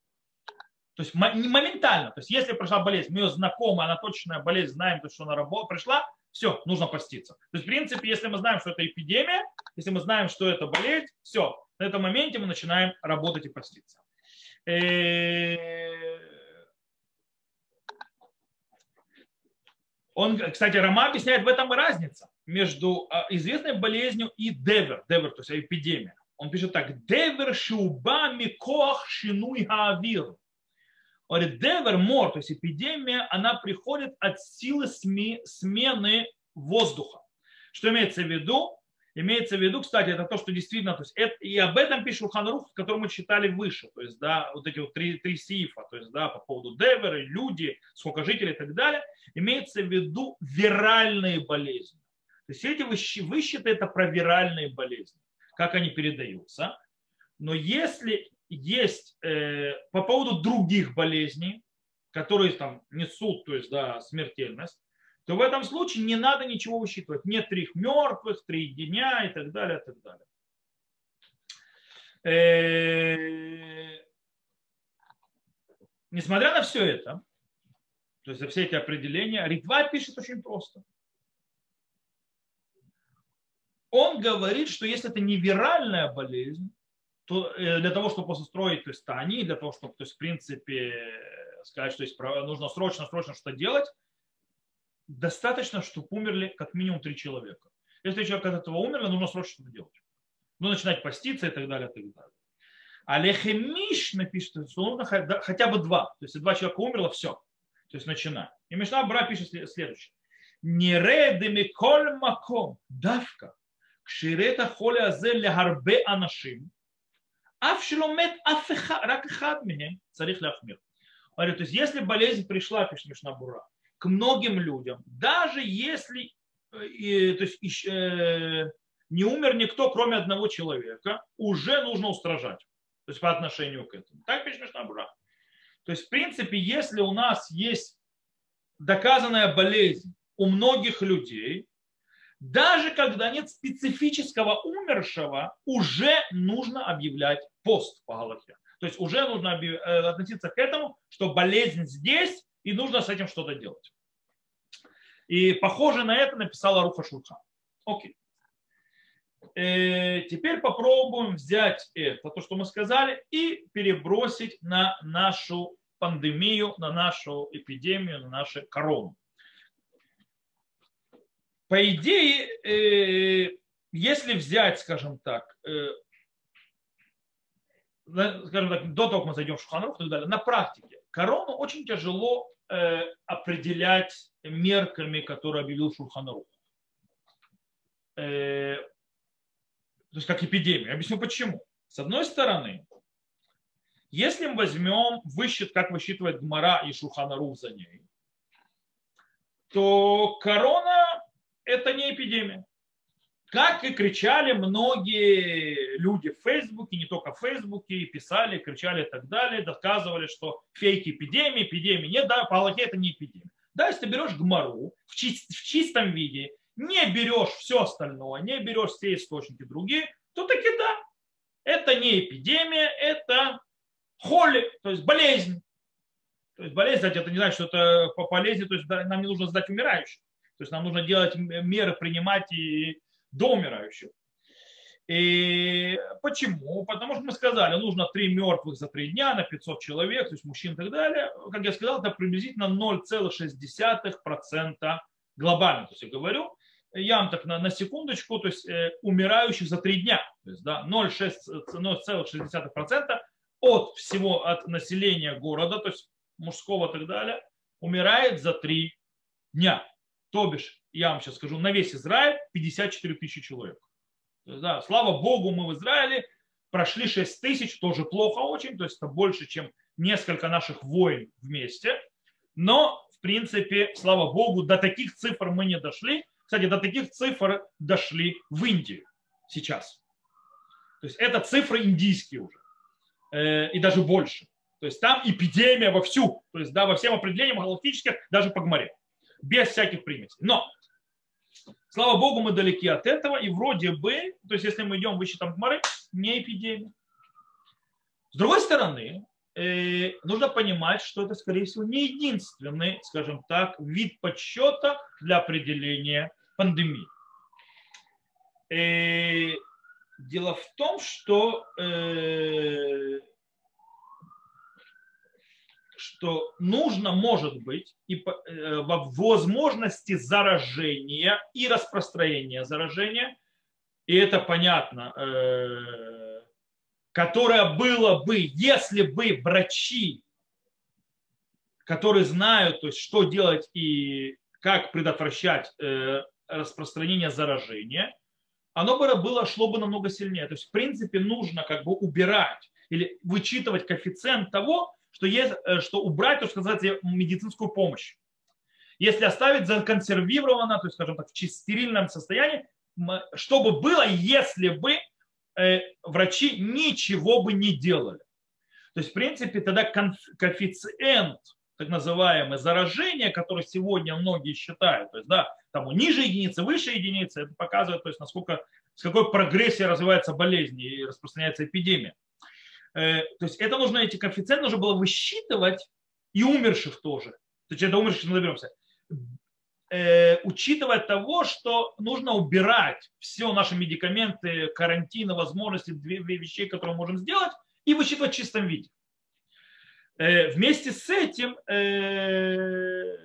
То есть моментально. То есть если пришла болезнь, мы ее знакомы, она точная болезнь, знаем, то, что она пришла, все, нужно поститься. То есть, в принципе, если мы знаем, что это эпидемия, если мы знаем, что это болезнь, все, на этом моменте мы начинаем работать и поститься. Э, Он, кстати, Рома объясняет в этом и разница между а, известной болезнью и девер, девер, то есть эпидемия. Он пишет так, девер шуба микох шинуй хаавир. Говорит, девер, мор, то есть эпидемия, она приходит от силы смены воздуха. Что имеется в виду? Имеется в виду, кстати, это то, что действительно, то есть это, и об этом пишет Шулханрух, который мы читали выше, то есть, да, вот эти вот три, три сифа, то есть, да, по поводу деверы, люди, сколько жителей и так далее, имеется в виду виральные болезни. То есть эти высчеты это про виральные болезни, как они передаются. Но если есть э, по поводу других болезней, которые там несут, то есть, да, смертельность, то в этом случае не надо ничего высчитывать. Нет трех мертвых, три дня и так далее, и так далее. Э, несмотря на все это, то есть все эти определения, Ритва пишет очень просто. Он говорит, что если это не виральная болезнь, то э, для того, чтобы построить то есть, тани, для того, чтобы, то есть, в принципе, сказать, что есть, нужно срочно, срочно что-то делать, достаточно, чтобы умерли как минимум три человека. Если человек от этого умерли, нужно срочно что-то делать. Ну, начинать поститься и так далее, и так далее. А Лехемиш напишет, что нужно хотя бы два. То есть, если два человека умерло, все. То есть, начинай. И Мишна Бра пишет следующее. Не Нере демиколь маком давка кширета холя азе легарбе анашим аф шеломет аф рак хадмихем царих ляхмир. Говорит, то есть, если болезнь пришла, пишет Мишна Бура, к многим людям, даже если э, то есть, э, не умер никто, кроме одного человека, уже нужно устражать. То есть по отношению к этому. Так пишет Мишнабура. То есть, в принципе, если у нас есть доказанная болезнь у многих людей, даже когда нет специфического умершего, уже нужно объявлять пост по Галахе. То есть уже нужно э, относиться к этому, что болезнь здесь, и нужно с этим что-то делать. И похоже на это написала Руха Шурха. Окей. Э, теперь попробуем взять это, то, что мы сказали, и перебросить на нашу пандемию, на нашу эпидемию, на нашу корону. По идее, э, если взять, скажем так, скажем так, до того, как мы зайдем в Шуханрух и так далее, на практике корону очень тяжело э, определять мерками, которые объявил Шуханрух. Э, то есть как эпидемию. Объясню почему. С одной стороны, если мы возьмем высчет, как высчитывает Гмара и Шуханарух за ней, то корона это не эпидемия. Как и кричали многие люди в Фейсбуке, не только в Фейсбуке, писали, кричали и так далее, доказывали, что фейки эпидемии, эпидемии нет, да, по Аллахе это не эпидемия. Да, если ты берешь гмару в, чист, в чистом виде, не берешь все остальное, не берешь все источники другие, то таки да, это не эпидемия, это холи, то есть болезнь. То есть болезнь, кстати, это не значит, что это по болезни, то есть нам не нужно сдать умирающих. То есть нам нужно делать меры, принимать и до умирающих. И почему? Потому что мы сказали, нужно три мертвых за три дня на 500 человек, то есть мужчин и так далее. Как я сказал, это приблизительно 0,6% глобально. То есть я говорю, я вам так на, на секундочку, то есть э, умирающих за три дня. То есть да, 0,6% от всего, от населения города, то есть мужского и так далее, умирает за три дня. То бишь, я вам сейчас скажу, на весь Израиль 54 тысячи человек. Да, слава Богу, мы в Израиле прошли 6 тысяч, тоже плохо очень, то есть это больше, чем несколько наших войн вместе. Но, в принципе, слава Богу, до таких цифр мы не дошли. Кстати, до таких цифр дошли в Индии сейчас. То есть это цифры индийские уже. Э, и даже больше. То есть там эпидемия вовсю. То есть да, во всем определениям галактических, даже по Гмаре. Без всяких примесей. Но Слава Богу, мы далеки от этого, и вроде бы, то есть если мы идем выше там не эпидемия. С другой стороны, э, нужно понимать, что это, скорее всего, не единственный, скажем так, вид подсчета для определения пандемии. Э, дело в том, что э, что нужно, может быть, и э, в возможности заражения и распространения заражения, и это понятно, э, которое было бы, если бы врачи, которые знают, то есть, что делать и как предотвращать э, распространение заражения, оно бы было, шло бы намного сильнее. То есть, в принципе, нужно как бы убирать или вычитывать коэффициент того, что, есть, э, что убрать, то, называется, медицинскую помощь. Если оставить законсервированно, то есть, скажем так, в стерильном состоянии, что бы было, если бы э, врачи ничего бы не делали. То есть, в принципе, тогда коэффициент, так называемое заражение, которое сегодня многие считают, то есть, да, там ниже единицы, выше единицы, это показывает, то есть, насколько, с какой прогрессией развивается болезнь и распространяется эпидемия. Э, то есть, это нужно, эти коэффициенты нужно было высчитывать и умерших тоже. То есть, это умерших не доберемся э, учитывая того, что нужно убирать все наши медикаменты, карантины, возможности, две, две вещей, которые мы можем сделать, и высчитывать в чистом виде. Э, вместе с этим, э,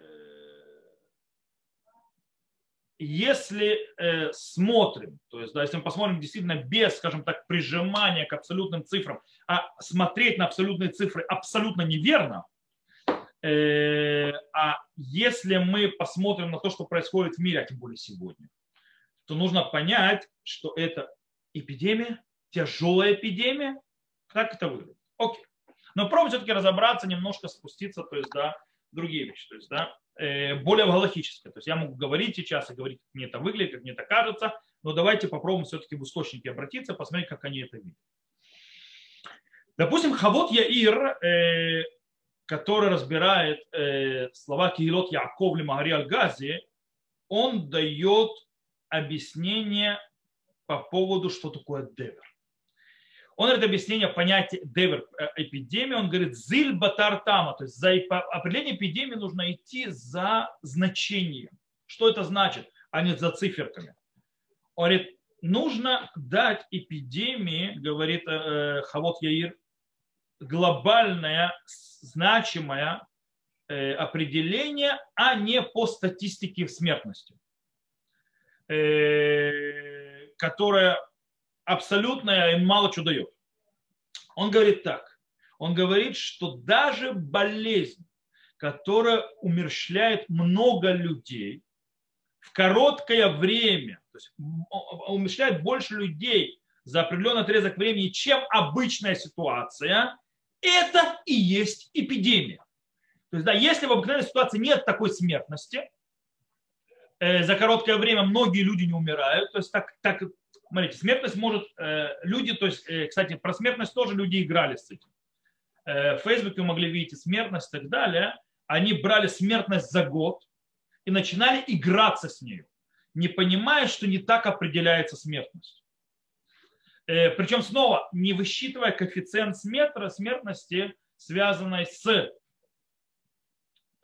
если э, смотрим, то есть, да, если мы посмотрим действительно без, скажем так, прижимания к абсолютным цифрам, смотреть на абсолютные цифры абсолютно неверно, Э, а если мы посмотрим на то, что происходит в мире, а тем более сегодня, то нужно понять, что это эпидемия, тяжелая эпидемия. Как это выглядит? Окей. Но пробуем все-таки разобраться, немножко спуститься, то есть, да, другие вещи, то есть, да, э, более галактическое. То есть я могу говорить сейчас и говорить, как мне это выглядит, как мне это кажется, но давайте попробуем все-таки в источники обратиться, посмотреть, как они это видят. Допустим, Хавот Яир, э, который разбирает э, слова Киилот Яков Магари Аль-Гази, он дает объяснение по поводу, что такое девер. Он это объяснение понятия девер э, эпидемии, он говорит зиль батар тама, то есть за определение эпидемии нужно идти за значением. Что это значит, а не за циферками. Он говорит, нужно дать эпидемии, говорит э, Хавот Яир, глобальное, значимое э, определение, а не по статистике смертности, э, которая абсолютная и мало что дает. Он говорит так. Он говорит, что даже болезнь, которая умерщвляет много людей в короткое время, то есть умерщвляет больше людей за определенный отрезок времени, чем обычная ситуация, это и есть эпидемия. То есть, да, если в обыкновенной ситуации нет такой смертности, э, за короткое время многие люди не умирают, то есть так, так смотрите, смертность может, э, люди, то есть, э, кстати, про смертность тоже люди играли с этим. Э, в Фейсбуке могли видеть смертность и так далее. Они брали смертность за год и начинали играться с ней, не понимая, что не так определяется смертность. Э, Причем снова не высчитывая коэффициент сметра, смертности, связанной с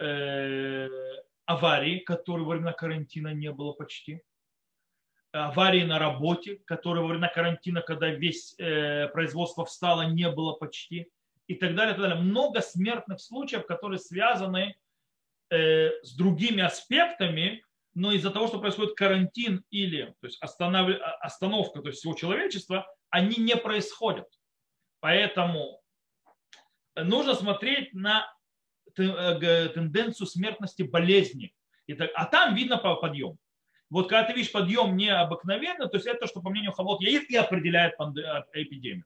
э, аварией, которой во время карантина не было почти, аварии на работе, которой во время карантина, когда весь э, производство встало, не было почти, и так далее, и так далее. Много смертных случаев, которые связаны с другими аспектами, но из-за того, что происходит карантин или то есть останов... остановка то есть всего человечества, они не происходят. Поэтому нужно смотреть на э, тенденцию смертности болезни. А там видно подъем. Вот когда ты видишь подъем необыкновенно, то есть это, что по мнению Хавот Яир и определяет э, эпидемию.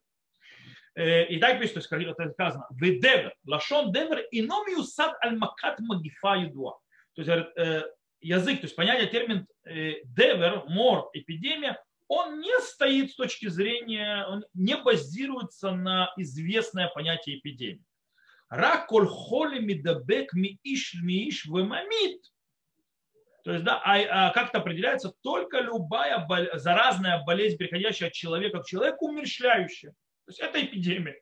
Э, и так пишет, то есть, это сказано, «Ведевер, лашон девер, ином юсад аль макат магифа юдуа». То есть, язык, то есть понятие, термин э, девер, мор, эпидемия, он не стоит с точки зрения, он не базируется на известное понятие эпидемии. Рак коль холи мидабек ми иш ми иш вымамит. То есть, да, а, а как это определяется? Только любая боль, заразная болезнь, переходящая от человека к человеку, умерщвляющая. То есть это эпидемия.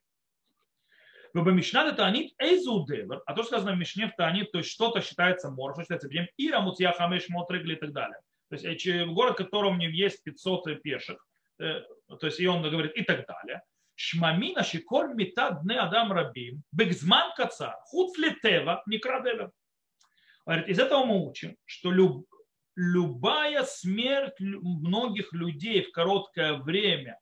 Мишна Танит Эйзудевер, а то сказано в Мишне в Танит, то есть что-то считается мор, что считается эпидемией, Ира, Мутья, Хамеш, Мотрегли и так далее. То есть город, в котором не есть 500 пешек, то есть и он говорит и так далее. Шмамина шикор мета дне адам рабим, бекзман каца, худ летева, некрадевер. Говорит, из этого мы учим, что люб, любая смерть многих людей в короткое время,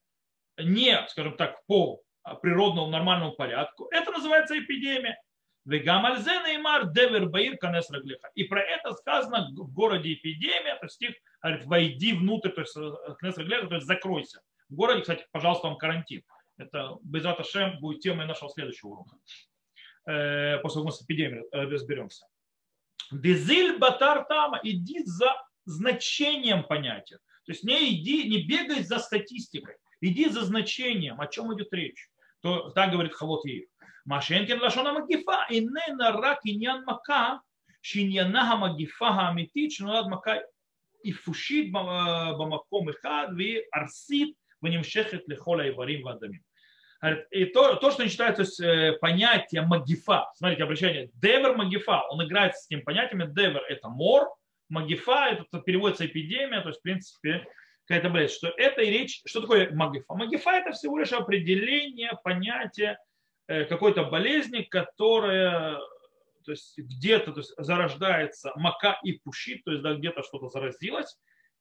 не, скажем так, по природному нормальному порядку, это называется эпидемия. Вегамальзе неймар девер баир канес раглиха. И про это сказано в городе эпидемия, то есть стих говорит, войди внутрь, то есть канес раглиха, то есть закройся. В городе, кстати, пожалуйста, вам карантин. Это Безат Шем будет темой нашего следующего урока. Э, после того, как мы с эпидемией э, разберемся. Дезиль батар тама, иди за значением понятия. То есть не иди, не бегай за статистикой, иди за значением, о чем идет речь. То, так говорит Халот Еев. Машенкин лашона магифа, инена рак иньян мака, שעניינה המגיפה האמיתית שנולד מכה איפושית במקום אחד והיא ארסית ונמשכת לכל האיברים והדמים. И то, то, что считается есть, понятие магифа, смотрите, обращение, девер магифа, он играет с этим понятием, девер это мор, магифа, это переводится эпидемия, то есть, в принципе, какая-то болезнь, что это и речь, что такое магифа? Магифа это всего лишь определение понятия э, какой-то болезни, которая то есть где-то то есть, зарождается мака и пущит, то есть да, где-то что-то заразилось,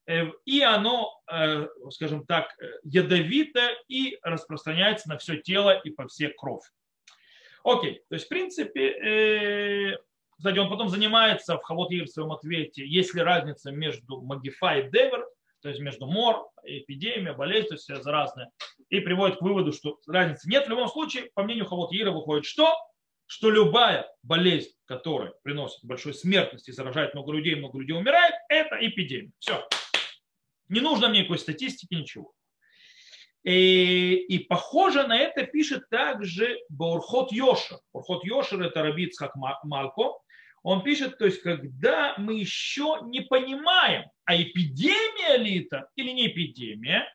э, и оно, э, скажем так, ядовито и распространяется на все тело и по всей кровь. Окей, то есть в принципе кстати, он потом занимается в Халот в своем ответе, есть ли разница между Магифа и Девер, то есть между мор, эпидемия, болезнь, то есть все разные, и приводит к выводу, что разницы нет. В любом случае, по мнению Халот Ира, выходит что? Что любая болезнь, которая приносит большую смертность и заражает много людей, много людей умирает, это эпидемия. Все. Не нужно мне никакой статистики, ничего. И, и похоже на это пишет также Баурхот Йошер. Баурхот Йошер это Рабицхак Малко он пишет, то есть, когда мы еще не понимаем, а эпидемия ли это или не эпидемия,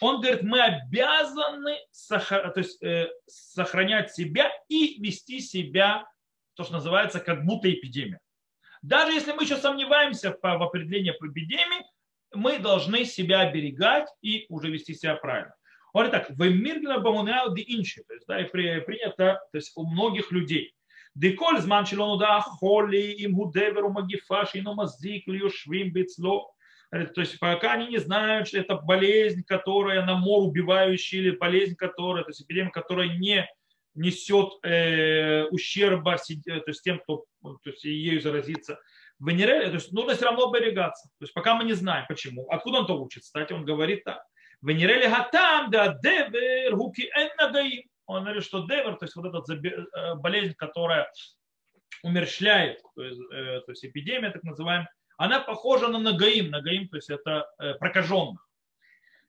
он говорит, мы обязаны то есть, э, сохранять себя и вести себя, то, что называется, как будто эпидемия. Даже если мы еще сомневаемся в определении эпидемии, мы должны себя оберегать и уже вести себя правильно. Он говорит так, в мир то есть, да, и принято то есть, у многих людей. דכל זמן שלא נודע החולי, אם הוא דבר או מגיפה שאינו מזיק ליושבים בצלו. То есть пока они не знают, что это болезнь, которая на мор убивающая, или болезнь, которая, то есть эпидемия, которая не несет э, ущерба то есть тем, кто то есть, ею заразится. В Венереле, то есть нужно все равно оберегаться. То есть пока мы не знаем, почему. Откуда он это учит? Кстати, он говорит так. Венереле хатам да девер хуки эн он говорит, что девер, то есть вот эта э, болезнь, которая умерщвляет, то есть, э, то есть эпидемия так называемая, она похожа на нагаим. Нагаим, то есть это э, прокаженных.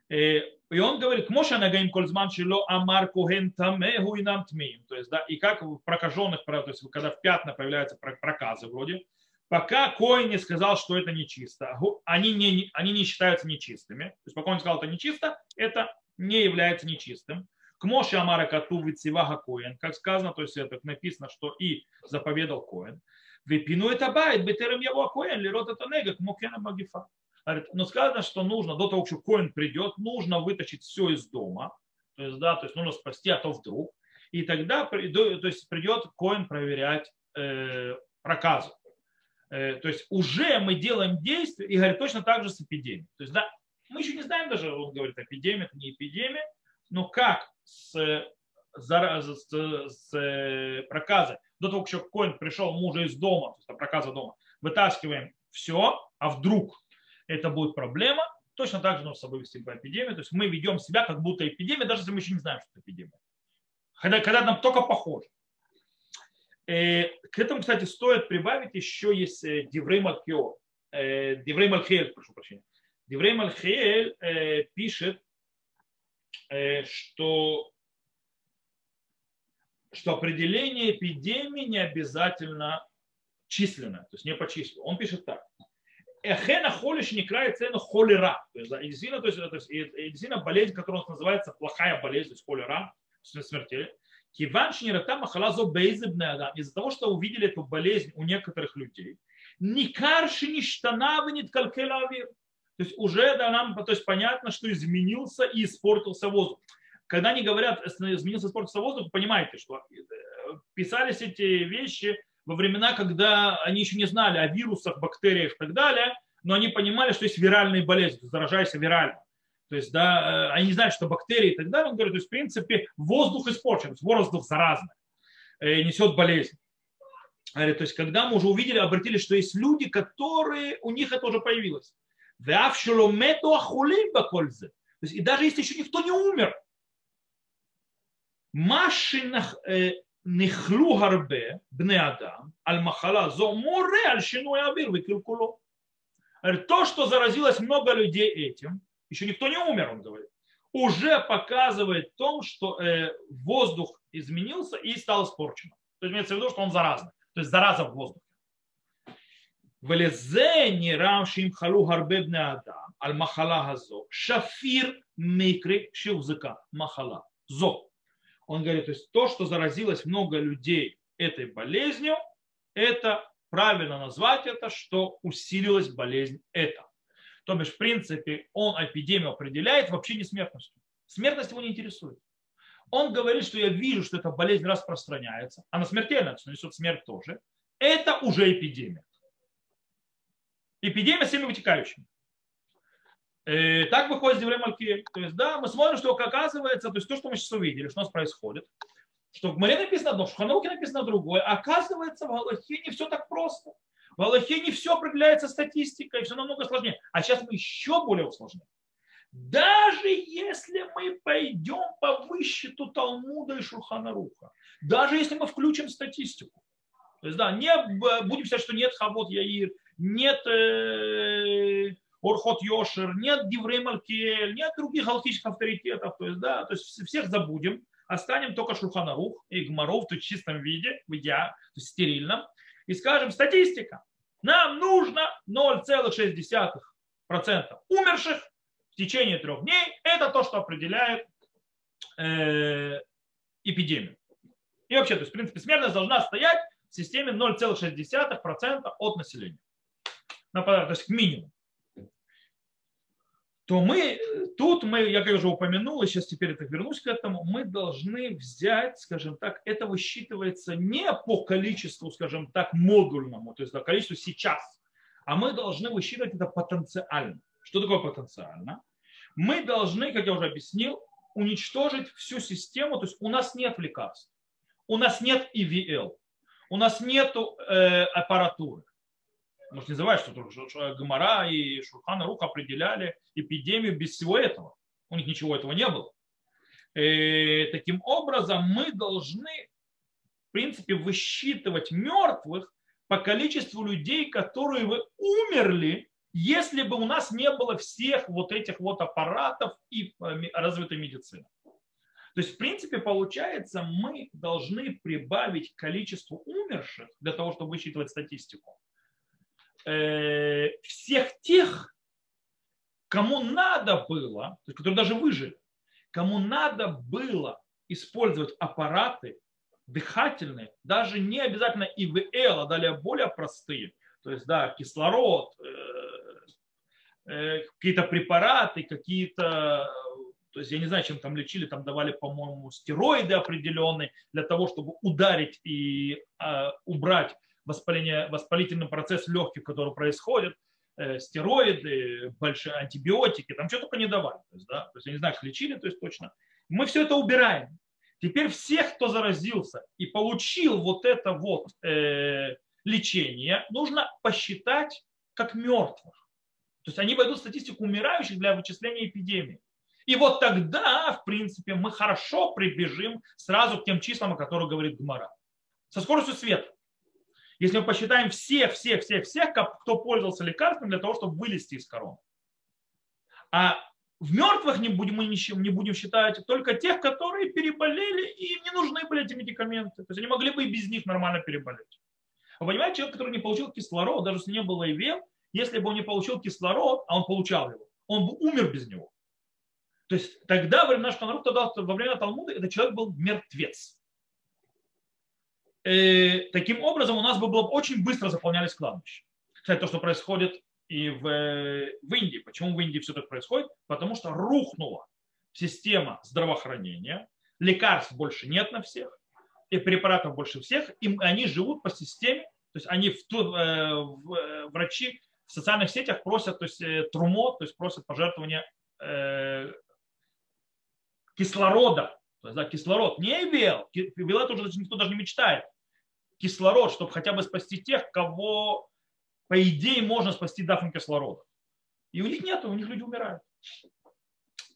И он говорит, Моша нагаим кользман шило амар коген тамеху и нам. То есть, да, и как в прокаженных, то есть, когда в пятна появляются проказы вроде, пока Кой не сказал, что это нечисто, они не, они не считаются нечистыми. То есть, пока он сказал, это нечисто, это не является нечистым. К Моше Амара Кату Вицивага Коэн, как сказано, то есть это написано, что и заповедал Коэн. Выпину это байт, бетерем его Коэн, лирот это нега, Мокена Магифа. Но сказано, что нужно, до того, как Коэн придет, нужно вытащить все из дома, то есть, да, то есть нужно спасти, а то вдруг. И тогда то есть, придет Коэн проверять э, проказу. Э, то есть уже мы делаем действие, и говорит точно так же с эпидемией. То есть, да, мы еще не знаем даже, он говорит, эпидемия, это не эпидемия, но как с, с, с э, проказа, до того, как Коин пришел мужа из дома, то есть проказа дома, вытаскиваем все, а вдруг это будет проблема, точно так же нужно с собой вести по эпидемии. То есть мы ведем себя как будто эпидемия, даже если мы еще не знаем, что это эпидемия. Когда, когда нам только похоже. Э, к этому, кстати, стоит прибавить еще есть э, Диврей Малхио. Диврей Малхиэль, прошу прощения. Диврей Малхиэль пишет, Э, что, что определение эпидемии не обязательно численное, то есть не по числу. Он пишет так. Эхена холиш не крает цену холера. То есть, действительно, то есть, то есть, действительно болезнь, которая называется плохая болезнь, то есть холера, смертельная. Киванш не махалазо Из-за того, что увидели эту болезнь у некоторых людей. Никарши не штанавы не ткалкелавир. То есть уже да, нам то есть понятно, что изменился и испортился воздух. Когда они говорят, изменился и испортился воздух, понимаете, что э, писались эти вещи во времена, когда они еще не знали о вирусах, бактериях и так далее, но они понимали, что есть виральные болезни, заражайся вирально. То есть, да, э, они знают, что бактерии и так далее. Он говорит, то есть, в принципе, воздух испорчен, воздух заразный, э, несет болезнь. то есть когда мы уже увидели, обратили, что есть люди, которые, у них это уже появилось. То есть, и даже если еще никто не умер, Маши нихлу гарбе бне адам аль море аль шину и. То, что заразилось много людей этим, еще никто не умер, он говорит, уже показывает то, что э, воздух изменился и стал испорчен. То есть имеется в виду, что он заразный. То есть зараза в воздухе. ולזה נראה שאם חלו הרבה בני אדם על מחלה הזו, שפיר מקרה שהוחזקה מחלה זו. Он говорит, то есть то, что заразилось много людей этой болезнью, это правильно назвать это, что усилилась болезнь эта. То бишь, в принципе, он эпидемию определяет вообще не смертностью. Смертность его не интересует. Он говорит, что я вижу, что эта болезнь распространяется, она смертельна, что несет смерть тоже. Это уже эпидемия. Эпидемия с всеми вытекающими. Э, так выходит Девле Малькиэль. То есть, да, мы смотрим, что оказывается, то есть то, что мы сейчас увидели, что у нас происходит, что в Маре написано одно, в Шуханауке написано другое, оказывается, в Галахе не все так просто. В Галахе не все определяется статистикой, все намного сложнее. А сейчас мы еще более усложняем. Даже если мы пойдем по выщиту Талмуда и Шурханаруха, даже если мы включим статистику, то есть, да, не будем сказать, что нет Хавот Яир, нет э, Орхот Йошер, нет Диврей Малькиэль, нет других галактических авторитетов. То есть, да, то есть всех забудем, останем только Шуханарух и Гмаров, в чистом виде, в идеале, то есть стерильном, и скажем, статистика. Нам нужно 0,6% умерших в течение трех дней. Это то, что определяет э, эпидемию. И вообще, то есть, в принципе, смертность должна стоять в системе 0,6% от населения. То есть к минимуму то мы тут, мы, я как уже упомянул, и сейчас теперь это вернусь к этому, мы должны взять, скажем так, это высчитывается не по количеству, скажем так, модульному, то есть по количеству сейчас, а мы должны высчитывать это потенциально. Что такое потенциально? Мы должны, как я уже объяснил, уничтожить всю систему, то есть у нас нет лекарств, у нас нет ИВЛ, у нас нет э, аппаратуры, может, не забывать, что Гамара и Шурхана Рух определяли эпидемию без всего этого. У них ничего этого не было. И э, таким образом, мы должны, в принципе, высчитывать мертвых по количеству людей, которые вы умерли, если бы у нас не было всех вот этих вот аппаратов и э, развитой медицины. То есть, в принципе, получается, мы должны прибавить количество умерших для того, чтобы высчитывать статистику всех тех, кому надо было, то есть, которые даже выжили, кому надо было использовать аппараты дыхательные, даже не обязательно ИВЛ, а далее более простые, то есть, да, кислород, э, э, какие-то препараты, какие-то, то есть, я не знаю, чем там лечили, там давали, по-моему, стероиды определенные для того, чтобы ударить и убрать воспаление, воспалительный процесс легких, который происходит, э, стероиды, большие антибиотики, там что только не давали. То есть, да, то есть я не знаю, как лечили, то есть точно. Мы все это убираем. Теперь всех, кто заразился и получил вот это вот э, лечение, нужно посчитать как мертвых. То есть они войдут в статистику умирающих для вычисления эпидемии. И вот тогда, в принципе, мы хорошо прибежим сразу к тем числам, о которых говорит Гмара. Со скоростью света. Если мы посчитаем всех, всех, всех, всех, кто пользовался лекарством для того, чтобы вылезти из короны. А в мертвых не будем, мы не будем считать только тех, которые переболели и им не нужны были эти медикаменты. То есть они могли бы и без них нормально переболеть. Вы понимаете, человек, который не получил кислород, даже если не было ИВ, если бы он не получил кислород, а он получал его, он бы умер без него. То есть тогда во время нашего народа, во время Талмуда, этот человек был мертвец. Э, таким образом у нас бы было очень быстро заполнялись кладбища. Кстати, то, что происходит и в, в Индии. Почему в Индии все так происходит? Потому что рухнула система здравоохранения, лекарств больше нет на всех, и препаратов больше всех, и они живут по системе, то есть они в, э, в, э, врачи в социальных сетях просят то есть, трумо, то есть просят пожертвования э, кислорода, то есть, да, кислород, не ИВЛ, ИВЛ это уже никто даже не мечтает, кислород, чтобы хотя бы спасти тех, кого, по идее, можно спасти дафом кислорода. И у них нет, у них люди умирают.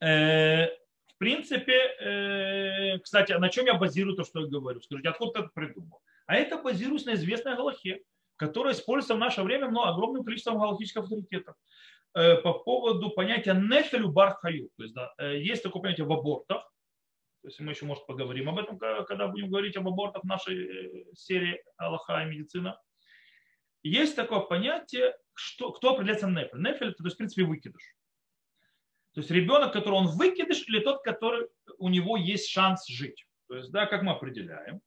Э, в принципе, э, кстати, на чем я базирую то, что я говорю? Скажите, откуда ты это придумал? А это базируюсь на известной Галахе, которая используется в наше время но огромным количеством галактических авторитетов э, по поводу понятия нефелю бархаю. То есть да, есть такое понятие в абортах, то есть мы еще, может, поговорим об этом, когда будем говорить об абортах в нашей серии Аллаха и медицина. Есть такое понятие, что, кто определяется нефель. Нефель – это, то есть, в принципе, выкидыш. То есть ребенок, который он выкидыш, или тот, который у него есть шанс жить. То есть, да, как мы определяем.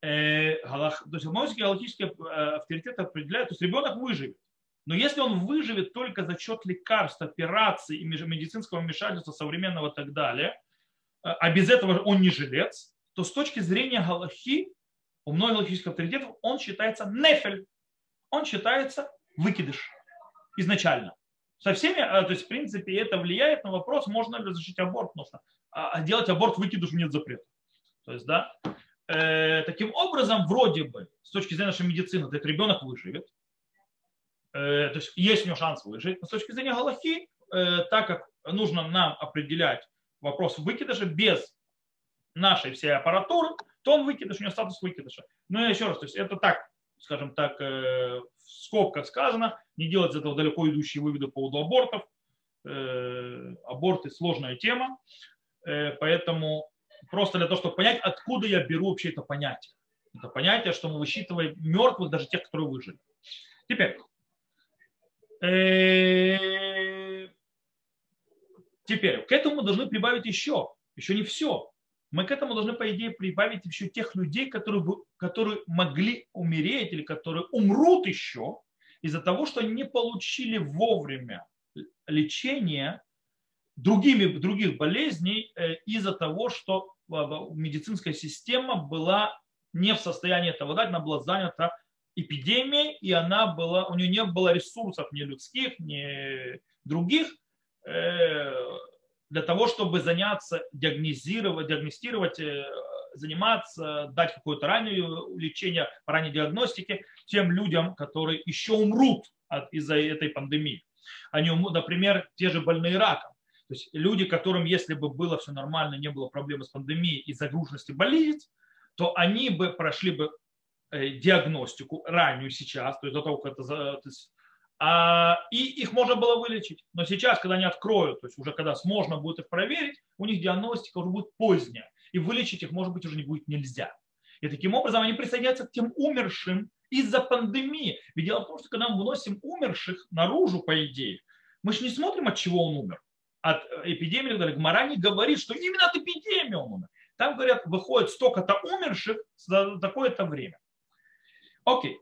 Э, галах, то есть многие галактические э, авторитеты определяют, то есть ребенок выживет. Но если он выживет только за счет лекарств, операций и медицинского вмешательства современного и так далее, э, а без этого он не жилец, то с точки зрения Галахи, у многих галактических авторитетов, он считается нефель. Он считается выкидыш изначально со всеми, а, то есть, в принципе, это влияет на вопрос, можно ли разрешить аборт, нужно. А, а делать аборт выкидыш нет запрета. То есть, да, э, таким образом, вроде бы, с точки зрения нашей медицины, этот ребенок выживет, э, то есть есть у него шанс выжить, но с точки зрения Галахи, э, так как нужно нам определять вопрос выкидыша без нашей всей аппаратуры, то он выкидыш, у него статус выкидыша. Но еще раз, то есть это так, скажем так, э, в скобках сказано, не делать из этого далеко идущие выводы по поводу абортов. Э, аборты сложная тема, э, поэтому просто для того, чтобы понять, откуда я беру вообще это понятие. Это понятие, что мы высчитываем мертвых, даже тех, которые выжили. Теперь, теперь к этому мы должны прибавить еще, еще не все мы к этому должны, по идее, прибавить еще тех людей, которые, которые могли умереть или которые умрут еще из-за того, что они не получили вовремя лечения другими, других болезней э, из-за того, что медицинская система была не в состоянии этого дать, она была занята эпидемией, и она была, у нее не было ресурсов ни людских, ни других, э, для того, чтобы заняться, диагнозировать, диагностировать, э, заниматься, дать какое-то раннее лечение, ранней диагностики тем людям, которые еще умрут из-за этой пандемии. Они например, те же больные раком. То есть люди, которым, если бы было все нормально, не было проблемы с пандемией и загруженности болезнь, то они бы прошли бы э, диагностику раннюю сейчас, то есть до того, как это, то есть и их можно было вылечить. Но сейчас, когда они откроют, то есть уже когда можно будет их проверить, у них диагностика уже будет поздняя. И вылечить их, может быть, уже не будет нельзя. И таким образом они присоединяются к тем умершим из-за пандемии. Ведь дело в том, что когда мы выносим умерших наружу, по идее, мы же не смотрим, от чего он умер. От эпидемии и так далее. Гмара не говорит, что именно от эпидемии он умер. Там говорят, выходит столько-то умерших за такое-то время. Окей.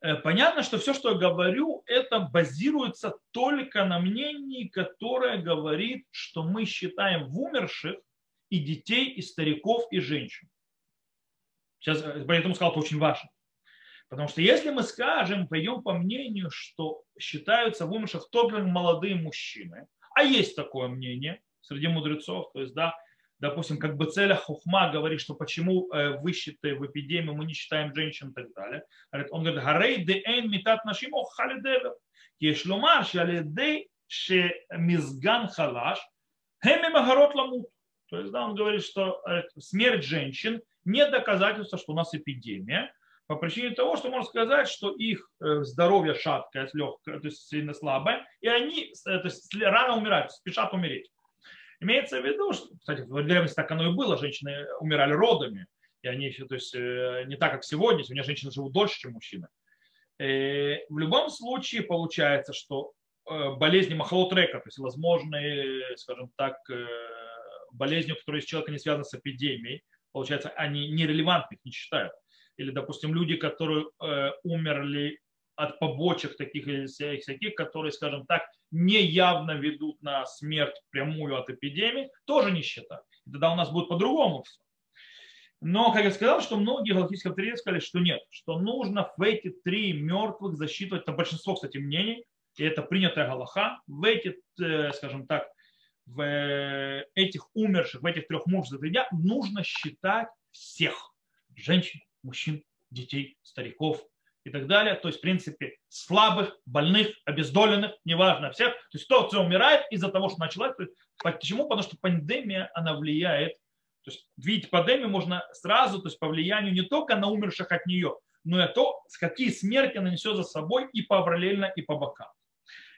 Э, понятно, что все, что я говорю, это базируется только на мнении, которое говорит, что мы считаем в умерших и детей, и стариков, и женщин. Сейчас поэтому сказал, это очень важно. Потому что если мы скажем, пойдем по мнению, что считаются в умерших только молодые мужчины, а есть такое мнение среди мудрецов, то есть, да, допустим, как бы целя хухма говорит, что почему э, вы считаете в эпидемию мы не считаем женщин и так далее. Он говорит, гарей де эн митат нашим охали девер. Ешломар шалидей ше мизган халаш хеми магарот ламут. То есть, да, он говорит, что э, смерть женщин не доказательство, что у нас эпидемия, по причине того, что можно сказать, что их э, здоровье шаткое, легкое, то есть сильно слабое, и они то есть, рано умирают, спешат умереть. Имеется в виду, что, кстати, в древности так оно и было, женщины умирали родами, и они то есть, э, не так, как сегодня, сегодня женщины живут дольше, чем мужчины. И э, в любом случае получается, что э, болезни махалотрека, то есть возможные, скажем так, болезни, которые с человека не связаны с эпидемией, получается, они нерелевантны, их не считают. Или, допустим, люди, которые умерли от побочек таких или всяких, которые, скажем так, не явно ведут на смерть прямую от эпидемии, тоже не считают. Тогда у нас будет по-другому все. Но, как я сказал, что многие галактические авторитеты сказали, что нет, что нужно в эти три мертвых засчитывать, это большинство, кстати, мнений, и это принятая галаха, в эти, э, скажем так, в этих умерших, в этих трех мужественных дня нужно считать всех, женщин, мужчин, детей, стариков и так далее. То есть, в принципе, слабых, больных, обездоленных, неважно всех. То есть, кто, умирает из-за того, что началась. Почему? Потому что пандемия, она влияет. То есть, видеть пандемию можно сразу, то есть, по влиянию не только на умерших от нее, но и то, какие смерти она несет за собой и параллельно, и по бокам.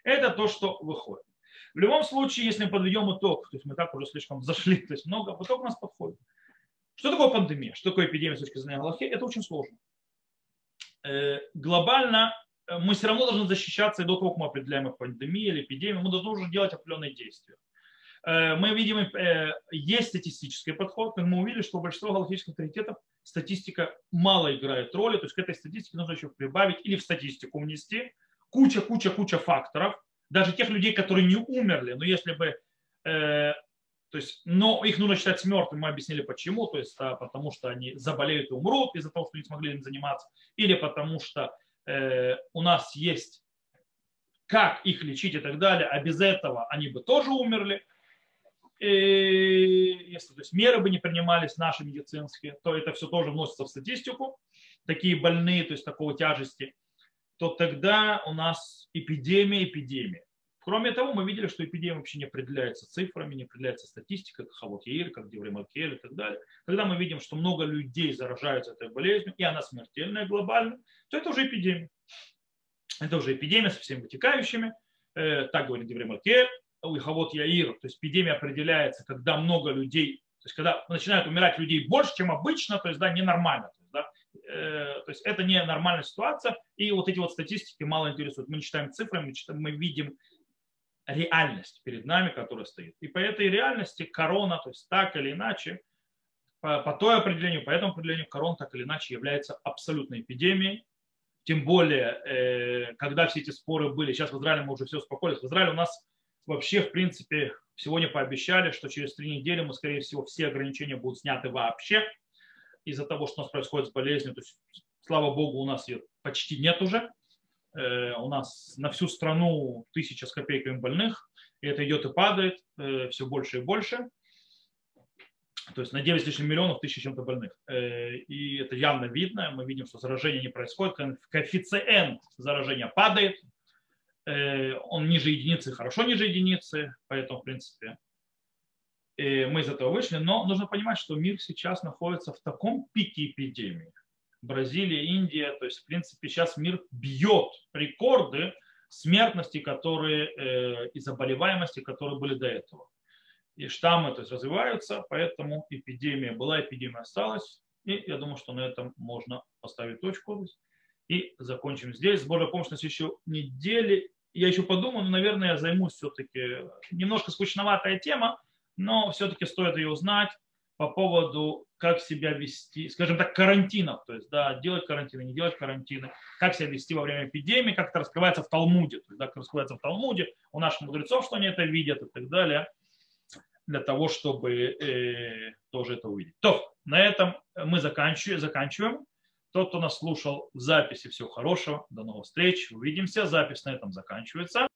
Это то, что выходит. В любом случае, если мы подведем итог, то есть мы так уже слишком зашли, то есть много, итог у нас подходит. Что такое пандемия? Что такое эпидемия с точки зрения Аллахи? Это очень сложно. Э, глобально э, мы все равно должны защищаться и до того, как мы определяем пандемию или эпидемию, мы должны уже делать определенные действия. Э, мы видим, есть статистический подход, как мы увидели, что у большинства галактических авторитетов статистика мало играет роли, то есть к этой статистике нужно еще прибавить или в статистику внести куча-куча-куча факторов, даже тех людей, которые не умерли, но если бы то есть, но их нужно считать мертвыми, мы объяснили почему, то есть, а, потому что они заболеют и умрут из-за того, что не смогли им заниматься, или потому что э, у нас есть как их лечить и так далее, а без этого они бы тоже умерли. И если то есть, меры бы не принимались наши медицинские, то это все тоже вносится в статистику, такие больные, то есть такого тяжести, то тогда у нас эпидемия, эпидемия. Кроме того, мы видели, что эпидемия вообще не определяется цифрами, не определяется статистикой, как Хавокеир, как Девремакель и так далее. Когда мы видим, что много людей заражаются этой болезнью, и она смертельная глобально, то это уже эпидемия. Это уже эпидемия со всеми вытекающими. Э, так говорит Девремакель, Хавот Яир. То есть эпидемия определяется, когда много людей, то есть когда начинают умирать людей больше, чем обычно, то есть да, ненормально. То есть, да, э, то есть это не нормальная ситуация, и вот эти вот статистики мало интересуют. Мы не читаем цифры, мы, читаем, мы видим реальность перед нами, которая стоит. И по этой реальности корона, то есть так или иначе, по, по той определению, по этому определению корона так или иначе является абсолютной эпидемией. Тем более, э, когда все эти споры были, сейчас в Израиле мы уже все успокоились. В Израиле у нас вообще, в принципе, сегодня пообещали, что через три недели мы, скорее всего, все ограничения будут сняты вообще из-за того, что у нас происходит с болезнью. То есть, слава богу, у нас ее почти нет уже. Э, у нас на всю страну тысяча с копейками больных, и это идет и падает э, все больше и больше. То есть на 9 с лишним миллионов тысяч чем-то больных. Э, и это явно видно. Мы видим, что заражение не происходит. Коэффициент заражения падает. Он ниже единицы, хорошо ниже единицы. Поэтому, в принципе, мы из этого вышли. Но нужно понимать, что мир сейчас находится в таком пике эпидемии, Бразилия, Индия. То есть, в принципе, сейчас мир бьет рекорды смертности, которые, э, и заболеваемости, которые были до этого. И штаммы то есть, развиваются, поэтому эпидемия была, эпидемия осталась. И я думаю, что на этом можно поставить точку. И закончим здесь. С Божьей помощью следующей неделе. Я еще подумаю, но, наверное, я займусь все-таки. Немножко скучноватая тема, но все-таки стоит ее узнать по поводу, как себя вести, скажем так, карантинов, то есть, да, делать карантины, не делать карантины, как себя вести во время эпидемии, как это раскрывается в Талмуде, то есть, да, как раскрывается в Талмуде, у наших мудрецов, что они это видят и так далее, для того, чтобы э, тоже это увидеть. То, на этом мы заканчиваем. заканчиваем. Тот, кто нас слушал в записи, всего хорошего, до новых встреч, увидимся. Запись на этом заканчивается.